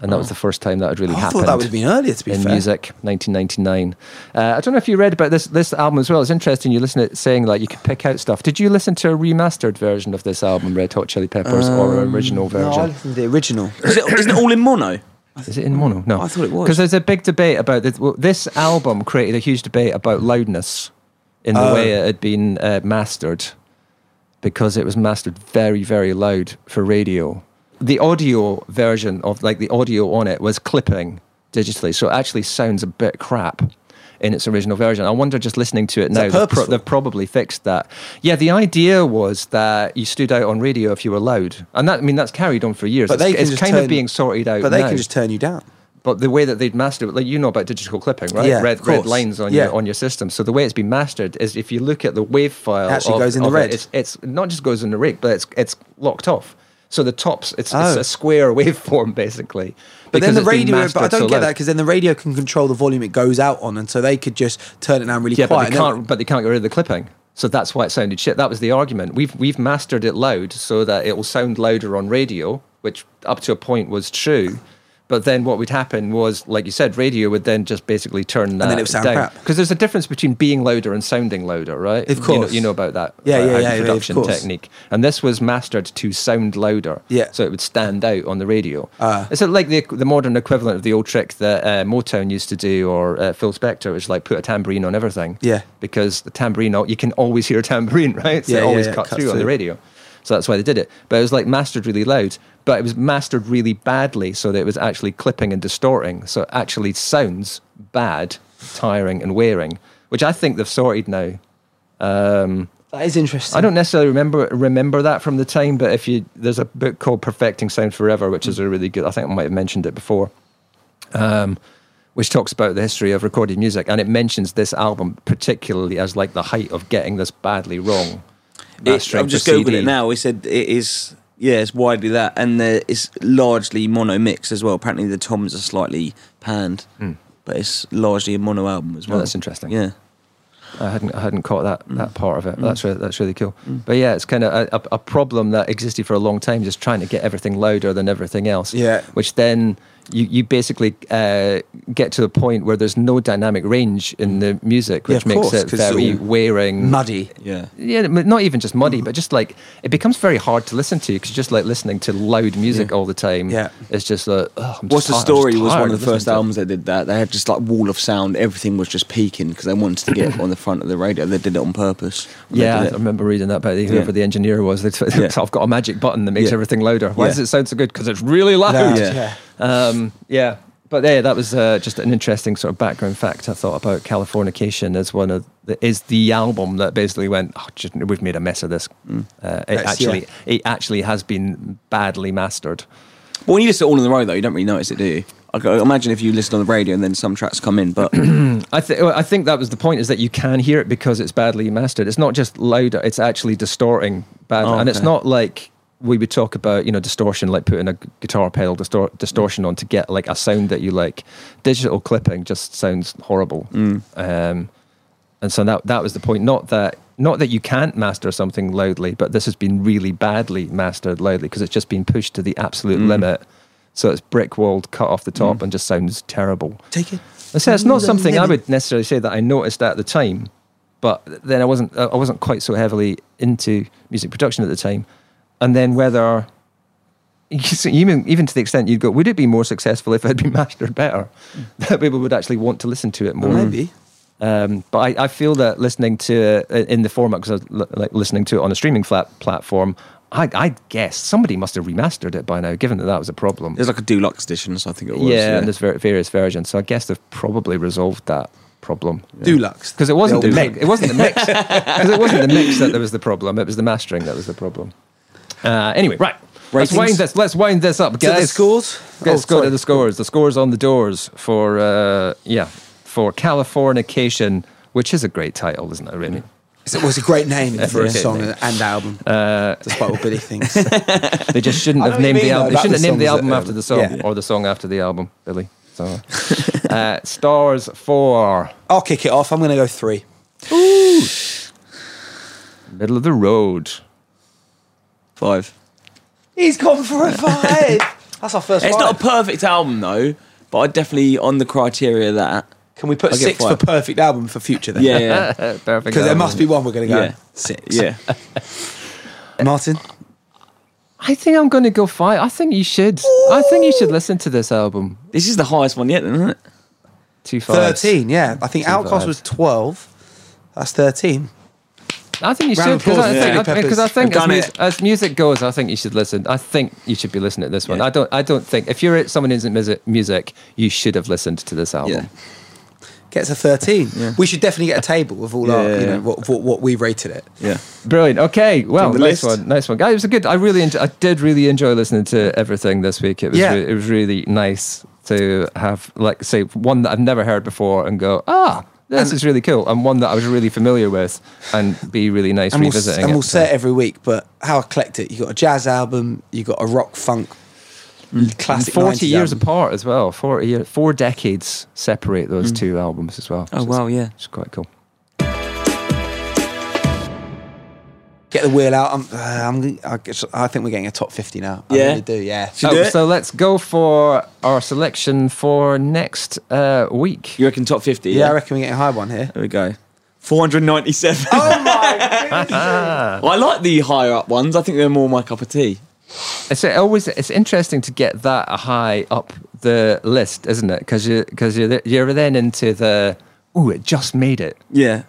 And that was the first time that had really Oh. I happened thought that would have been earlier. To be in fair, music, 1999. Uh, I don't know if you read about this this album as well. It's interesting. You listen to it saying like you could pick out stuff. Did you listen to a remastered version of this album, Red Hot Chili Peppers, or an original Um, No, I version? listened to the original. Is it, isn't it all in mono? Is it in mono? No, I thought it was. Because there's a big debate about this. Well, this album created a huge debate about loudness in the Oh. way it had been uh, mastered, because it was mastered very, very loud for radio. The audio version of like the audio on it was clipping digitally, so it actually sounds a bit crap in its original version. I wonder, just listening to it now, they've, purposeful? they've probably fixed that. Yeah, the idea was that you stood out on radio if you were loud, and that I mean that's carried on for years. But it's they can it's just kind of turn- being sorted out. But they now. can just turn you down. But the way that they'd mastered it, like you know about digital clipping, right? Yeah, red red lines on Yeah. your on your system. So the way it's been mastered is if you look at the wave file, It actually of- goes in the of it, red. it's, it's not just goes in the rig, but it's it's locked off. So the tops, it's, it's Oh. a square waveform basically. But then the radio, but I don't so get that because then the radio can control the volume it goes out on, and so they could just turn it down really Yeah, but they can't. But they can't get rid of the clipping. So that's why it sounded shit. That was the argument. We've we've mastered it loud so that it will sound louder on radio, which up to a point was true. But then what would happen was, like you said, radio would then just basically turn that then it would sound down. Because there's a difference between being louder and sounding louder, right? Of You know, course. you know about that. Yeah, uh, yeah, yeah, yeah, of Production course. technique, and this was mastered to sound louder. Yeah. So it would stand out on the radio. Ah. It's like the the modern equivalent of the old trick that uh, Motown used to do, or uh, Phil Spector, which is like put a tambourine on everything Yeah. because the tambourine, you can always hear a tambourine, right? So Yeah, it yeah, always yeah, cuts, cuts through on the radio. So that's why they did it. But it was like mastered really loud, but it was mastered really badly so that it was actually clipping and distorting. So it actually sounds bad, tiring, and wearing, which I think they've sorted now. Um, that is interesting. I don't necessarily remember remember that from the time, but if you there's a book called Perfecting Sound Forever, which is a really good. I think I might have mentioned it before, um, which talks about the history of recorded music, and it mentions this album particularly as like the height of getting this badly wrong. It, I'm just googling CD. it now. He said it is. Yeah, it's widely that, and uh, it's largely mono mix as well. Apparently, the toms are slightly panned, hmm. but it's largely a mono album as Oh, well. that's interesting. Yeah, I hadn't I hadn't caught that that mm. part of it. Mm. That's really, that's really cool. Mm. But yeah, it's kind of a, a, a problem that existed for a long time, just trying to get everything louder than everything else. Yeah. Which then you you basically uh, get to a point where there's no dynamic range in the music, which of makes course, it 'cause it's very wearing. muddy. yeah. Yeah, not even just muddy, but just like it becomes very hard to listen to because just like listening to loud music Yeah. all the time. Yeah. it's just like oh, I'm What's just the ti- I'm story? just Was one of the first albums that did that. They had just like wall of sound. Everything was just peaking because they wanted to get on the front of the radio. They did it on purpose. Yeah, I remember reading that about whoever Yeah. the engineer was. They t- Yeah. I've got a magic button that makes Yeah. everything louder. Why Yeah. does it sound so good? Because it's really loud. Loud, Yeah. Yeah. Um, yeah. But yeah, that was uh, just an interesting sort of background fact I thought about Californication as one of the, is the album that basically went, oh, just, we've made a mess of this. Mm. Uh, it actually, yeah. it actually has been badly mastered. But when you listen to all in the row, though, you don't really notice it, do you? I imagine if you listen on the radio and then some tracks come in, but I, th- I think that was the point is that you can hear it because it's badly mastered. It's not just louder; it's actually distorting badly, Oh, and it's not like we would talk about you know distortion, like putting a guitar pedal distor- distortion on to get like a sound that you like. Digital clipping just sounds horrible, Mm. um, and so that that was the point. Not that not that you can't master something loudly, but this has been really badly mastered loudly because it's just been pushed to the absolute Mm. limit. So it's brick walled, cut off the top, and just sounds terrible. Take it. I say it's not The something I would necessarily say that I noticed at the time, but then I wasn't I wasn't quite so heavily into music production at the time, and then whether even even to the extent you'd go, would it be more successful if it had been mastered better? That people would actually want to listen to it more. Maybe. Um, but I, I feel that listening to it in the format because I was like listening to it on a streaming flat platform. I, I guess somebody must have remastered it by now, given that that was a problem. there's like a deluxe edition, so I think it was. yeah, and there's various versions. So I guess they've probably resolved that problem. Dulux. Because it wasn't the old mix. It wasn't the mix. Because it wasn't the mix that there was the problem. It was the mastering that was the problem. Uh, anyway, right. Let's wind this. Let's wind this up, So the scores? Let's Oh, go to the scores. The scores on the doors for uh, yeah for Californication, which is a great title, isn't it? Really. It was a great name for a song and album, Uh, despite what Billy thinks. they just shouldn't have know what you named the album. They shouldn't have named the album after um, the song yeah. or the song after the album, Billy. So, uh, stars for I'll kick it off. I'm going to go three. Ooh. middle of the road. Five. He's gone for a five. That's our first It's five. not a perfect album though, but I definitely on the criteria that. Can we put I'll six for perfect album for future then? Yeah, yeah, Perfect. Because there album. must be one we're going to go Yeah. six. yeah. Martin? I think I'm going to go five. I think you should. I think you should listen to this album. This is the highest one yet, isn't it? Two fives. 13, yeah. I think Two OutKast was 12. That's 13. I think you should because I, for think- I- I think as, done as music goes, I think you should listen. I think you should be listening to this one. Yeah. I don't. I don't think if you're someone who's into music, music, you should have listened to this album. Yeah. Gets a 13. We should definitely get a table of all our, Yeah, you know, yeah. what, what, what we rated it. Yeah. Brilliant. Okay. Well, nice list? one. Nice one, guys. It was a good. I really. Enjoy, I did really enjoy listening to everything this week. It was. Yeah. re- it was really nice to have, like, say, one that I've never heard before and go, ah, this is really cool, and one that I was really familiar with, and be really nice And we'll, revisiting. and it. we'll say it every week, but how eclectic. You've got a jazz album, you've got a rock funk mm. classic. Forty years album. apart as well. Forty years, four decades separate those mm. two albums as well. Oh So wow, it's, yeah. it's quite cool. Get the wheel out. I'm, uh, I'm, I, guess- I think we're getting a top 50 now. I Yeah? really do, yeah. Should Oh, do it? so let's go for our selection for next uh, week. You reckon top fifty? Yeah, I reckon we're getting a high one here. There we go. 497. Oh my goodness. Well, I like the higher up ones. I think they're more my cup of tea. It's always it's interesting to get that high up the list, isn't it? Because you because you're you're then into the oh, it just made it. Yeah.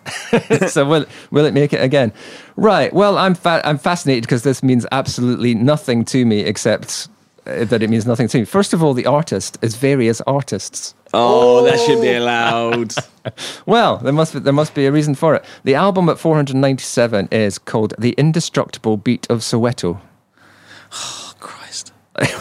so will will it make it again? Right. Well, I'm fa- I'm fascinated because this means absolutely nothing to me except uh, that it means nothing to me. First of all, the artist is various artists. Oh, that should be allowed. Well, there must be there must be a reason for it. The album at 497 is called "The Indestructible Beat of Soweto."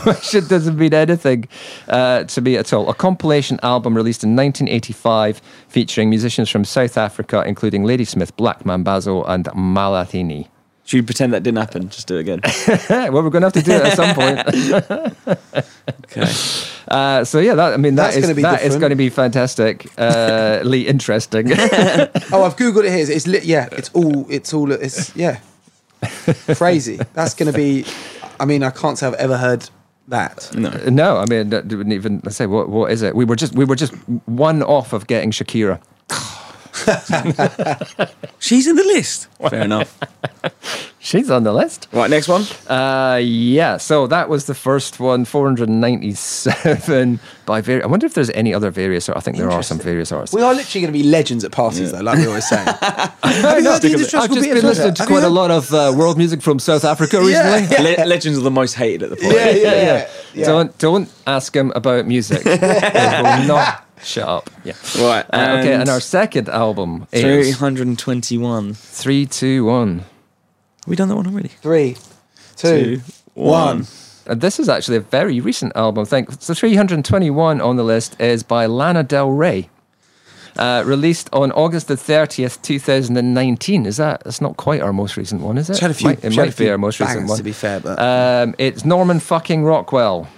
which it doesn't mean anything uh, to me at all. A compilation album released in 1985 featuring musicians from South Africa, including Ladysmith, Black Mambazo, and Mahlathini. Should we pretend that didn't happen? Just do it again. well, we're going to have to do it at some point. Okay. Uh, so yeah, that I mean that That's is gonna be that is different. going to be fantastic, uh, Lee, interesting. Oh, I've googled it here. It's lit. Yeah, it's all. It's all. It's yeah. Crazy. That's going to be. I mean, I can't say I've ever heard that. No. no, I mean, that wouldn't even let's say what what is it? We were just we were just one off of getting Shakira. She's in the list. Fair enough. She's on the list. Right, next one. Uh, yeah, so that was the first one, 497 by vari- I wonder if there's any other various. I think there are some various artists. We are literally going to be legends at parties, though, like we always say. Have you heard the I've just been listening to Have quite a lot of uh, world music from South Africa Yeah. recently. Le- Legends are the most hated at the party. yeah, yeah, yeah. yeah. Don't don't ask him about music. he will not shut up. Yeah. Right. Uh, okay, and our second album is 321. three, two, one. Have we done that one already? Three, two, Two, one. one. And this is actually a very recent album. I think so. 321 on the list is by Lana Del Rey. Uh, released on August the 30th, 2019. Is that? It's not quite our most recent one, is it? She had a few. Might- it might a be our most recent one. To be fair, but Um, it's Norman fucking Rockwell.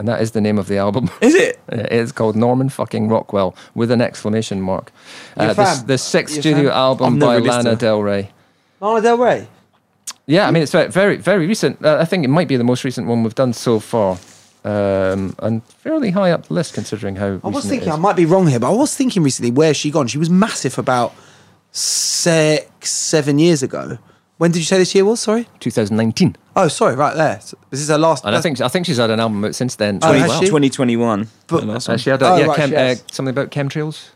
And that is the name of the album. Is it? It is called Norman fucking Rockwell with an exclamation mark. Uh, the, the sixth You a studio fan? album by Lana Del Rey. Lana Del Rey. Yeah, I mean it's very, very, recent. Uh, I think it might be the most recent one we've done so far, um, and fairly high up the list considering how. I was thinking. I might be wrong here, but I was thinking recently, where's she gone? She was massive about six, seven years ago. When did you say this year was? Sorry. 2019, Oh, sorry, right there. So This is her last. and I think I think she's had an album since then. Oh, as has well. she? 2021. But- Uh, she had a, Oh, yeah, right, chem, she uh, something about chemtrails.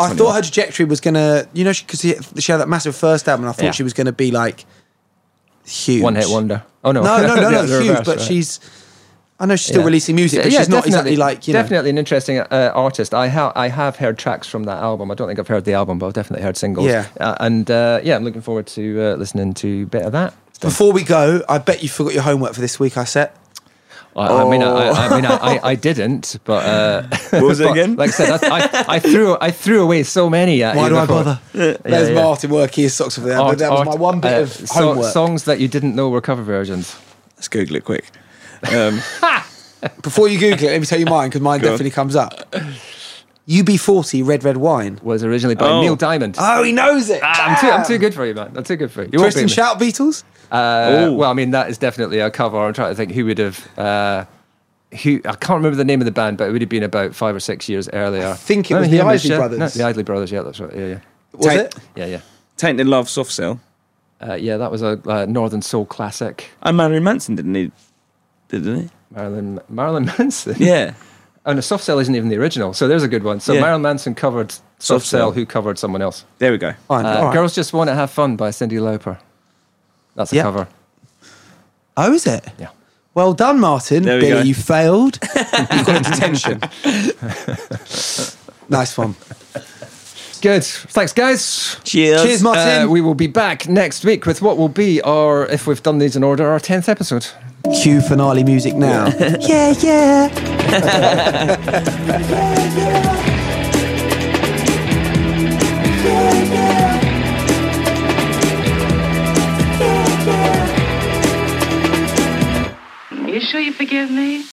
I thought her trajectory was gonna, you know, because she, she, had that massive first album, and I thought Yeah. she was gonna be like huge. One hit wonder. Oh no, No, no, no, Yeah, no, huge. reverse, but right. she's. I know she's still Yeah. releasing music, but Yeah, she's not exactly like you know. definitely an interesting uh, artist. I have I have heard tracks from that album. I don't think I've heard the album, but I've definitely heard singles. Yeah. uh, and uh, yeah, I'm looking forward to uh, listening to a bit of that. Before we go, I bet you forgot your homework for this week. I set. I, I mean, I, Oh. I, I mean, I, I, I didn't, but uh, What was it again? Like I said, I, I, I threw I threw away so many. At Why do I before. bother? There's yeah. Martin working his socks over there. Art- that was art- my one bit uh, of so- songs that you didn't know were cover versions. Let's Google it quick. Um, Before you Google it, let me tell you mine because mine Go on. definitely comes up. UB40 Red Red Wine. Was originally by Oh. Neil Diamond. Oh, he knows it. Ah, I'm too, I'm too good for you, man. I'm too good for you. you won't Kristen beat me. Shout Beatles. Uh, Ooh. well, I mean, that is definitely a cover. I'm trying to think who would have. Uh, who I can't remember the name of the band, but it would have been about five or six years earlier. I think it was the Isley Brothers. No, the Isley Brothers. Yeah, that's right. Yeah, yeah, Was Take- it? yeah, yeah. Tainted Love, Soft Cell. Uh, yeah, that was a uh, Northern Soul classic. And Marilyn Manson didn't he? Didn't he? Marilyn Marilyn Manson. Yeah. And a Soft Cell isn't even the original, so there's a good one. So Yeah. Marilyn Manson covered Soft, Soft Cell, Cell. who covered someone else. There we go. Fine. Uh, all right. Girls Just Want to Have Fun by Cindy Lauper. That's a Yeah. cover. Oh, is it? Yeah. Well done, Martin. There we Billy, go. you failed. You've got detention. nice one. Good. Thanks, guys. Cheers. Cheers, Martin. Uh, we will be back next week with what will be our, if we've done these in order, our 10th episode. Cue finale music now. yeah, yeah. yeah, yeah. You sure you forgive me?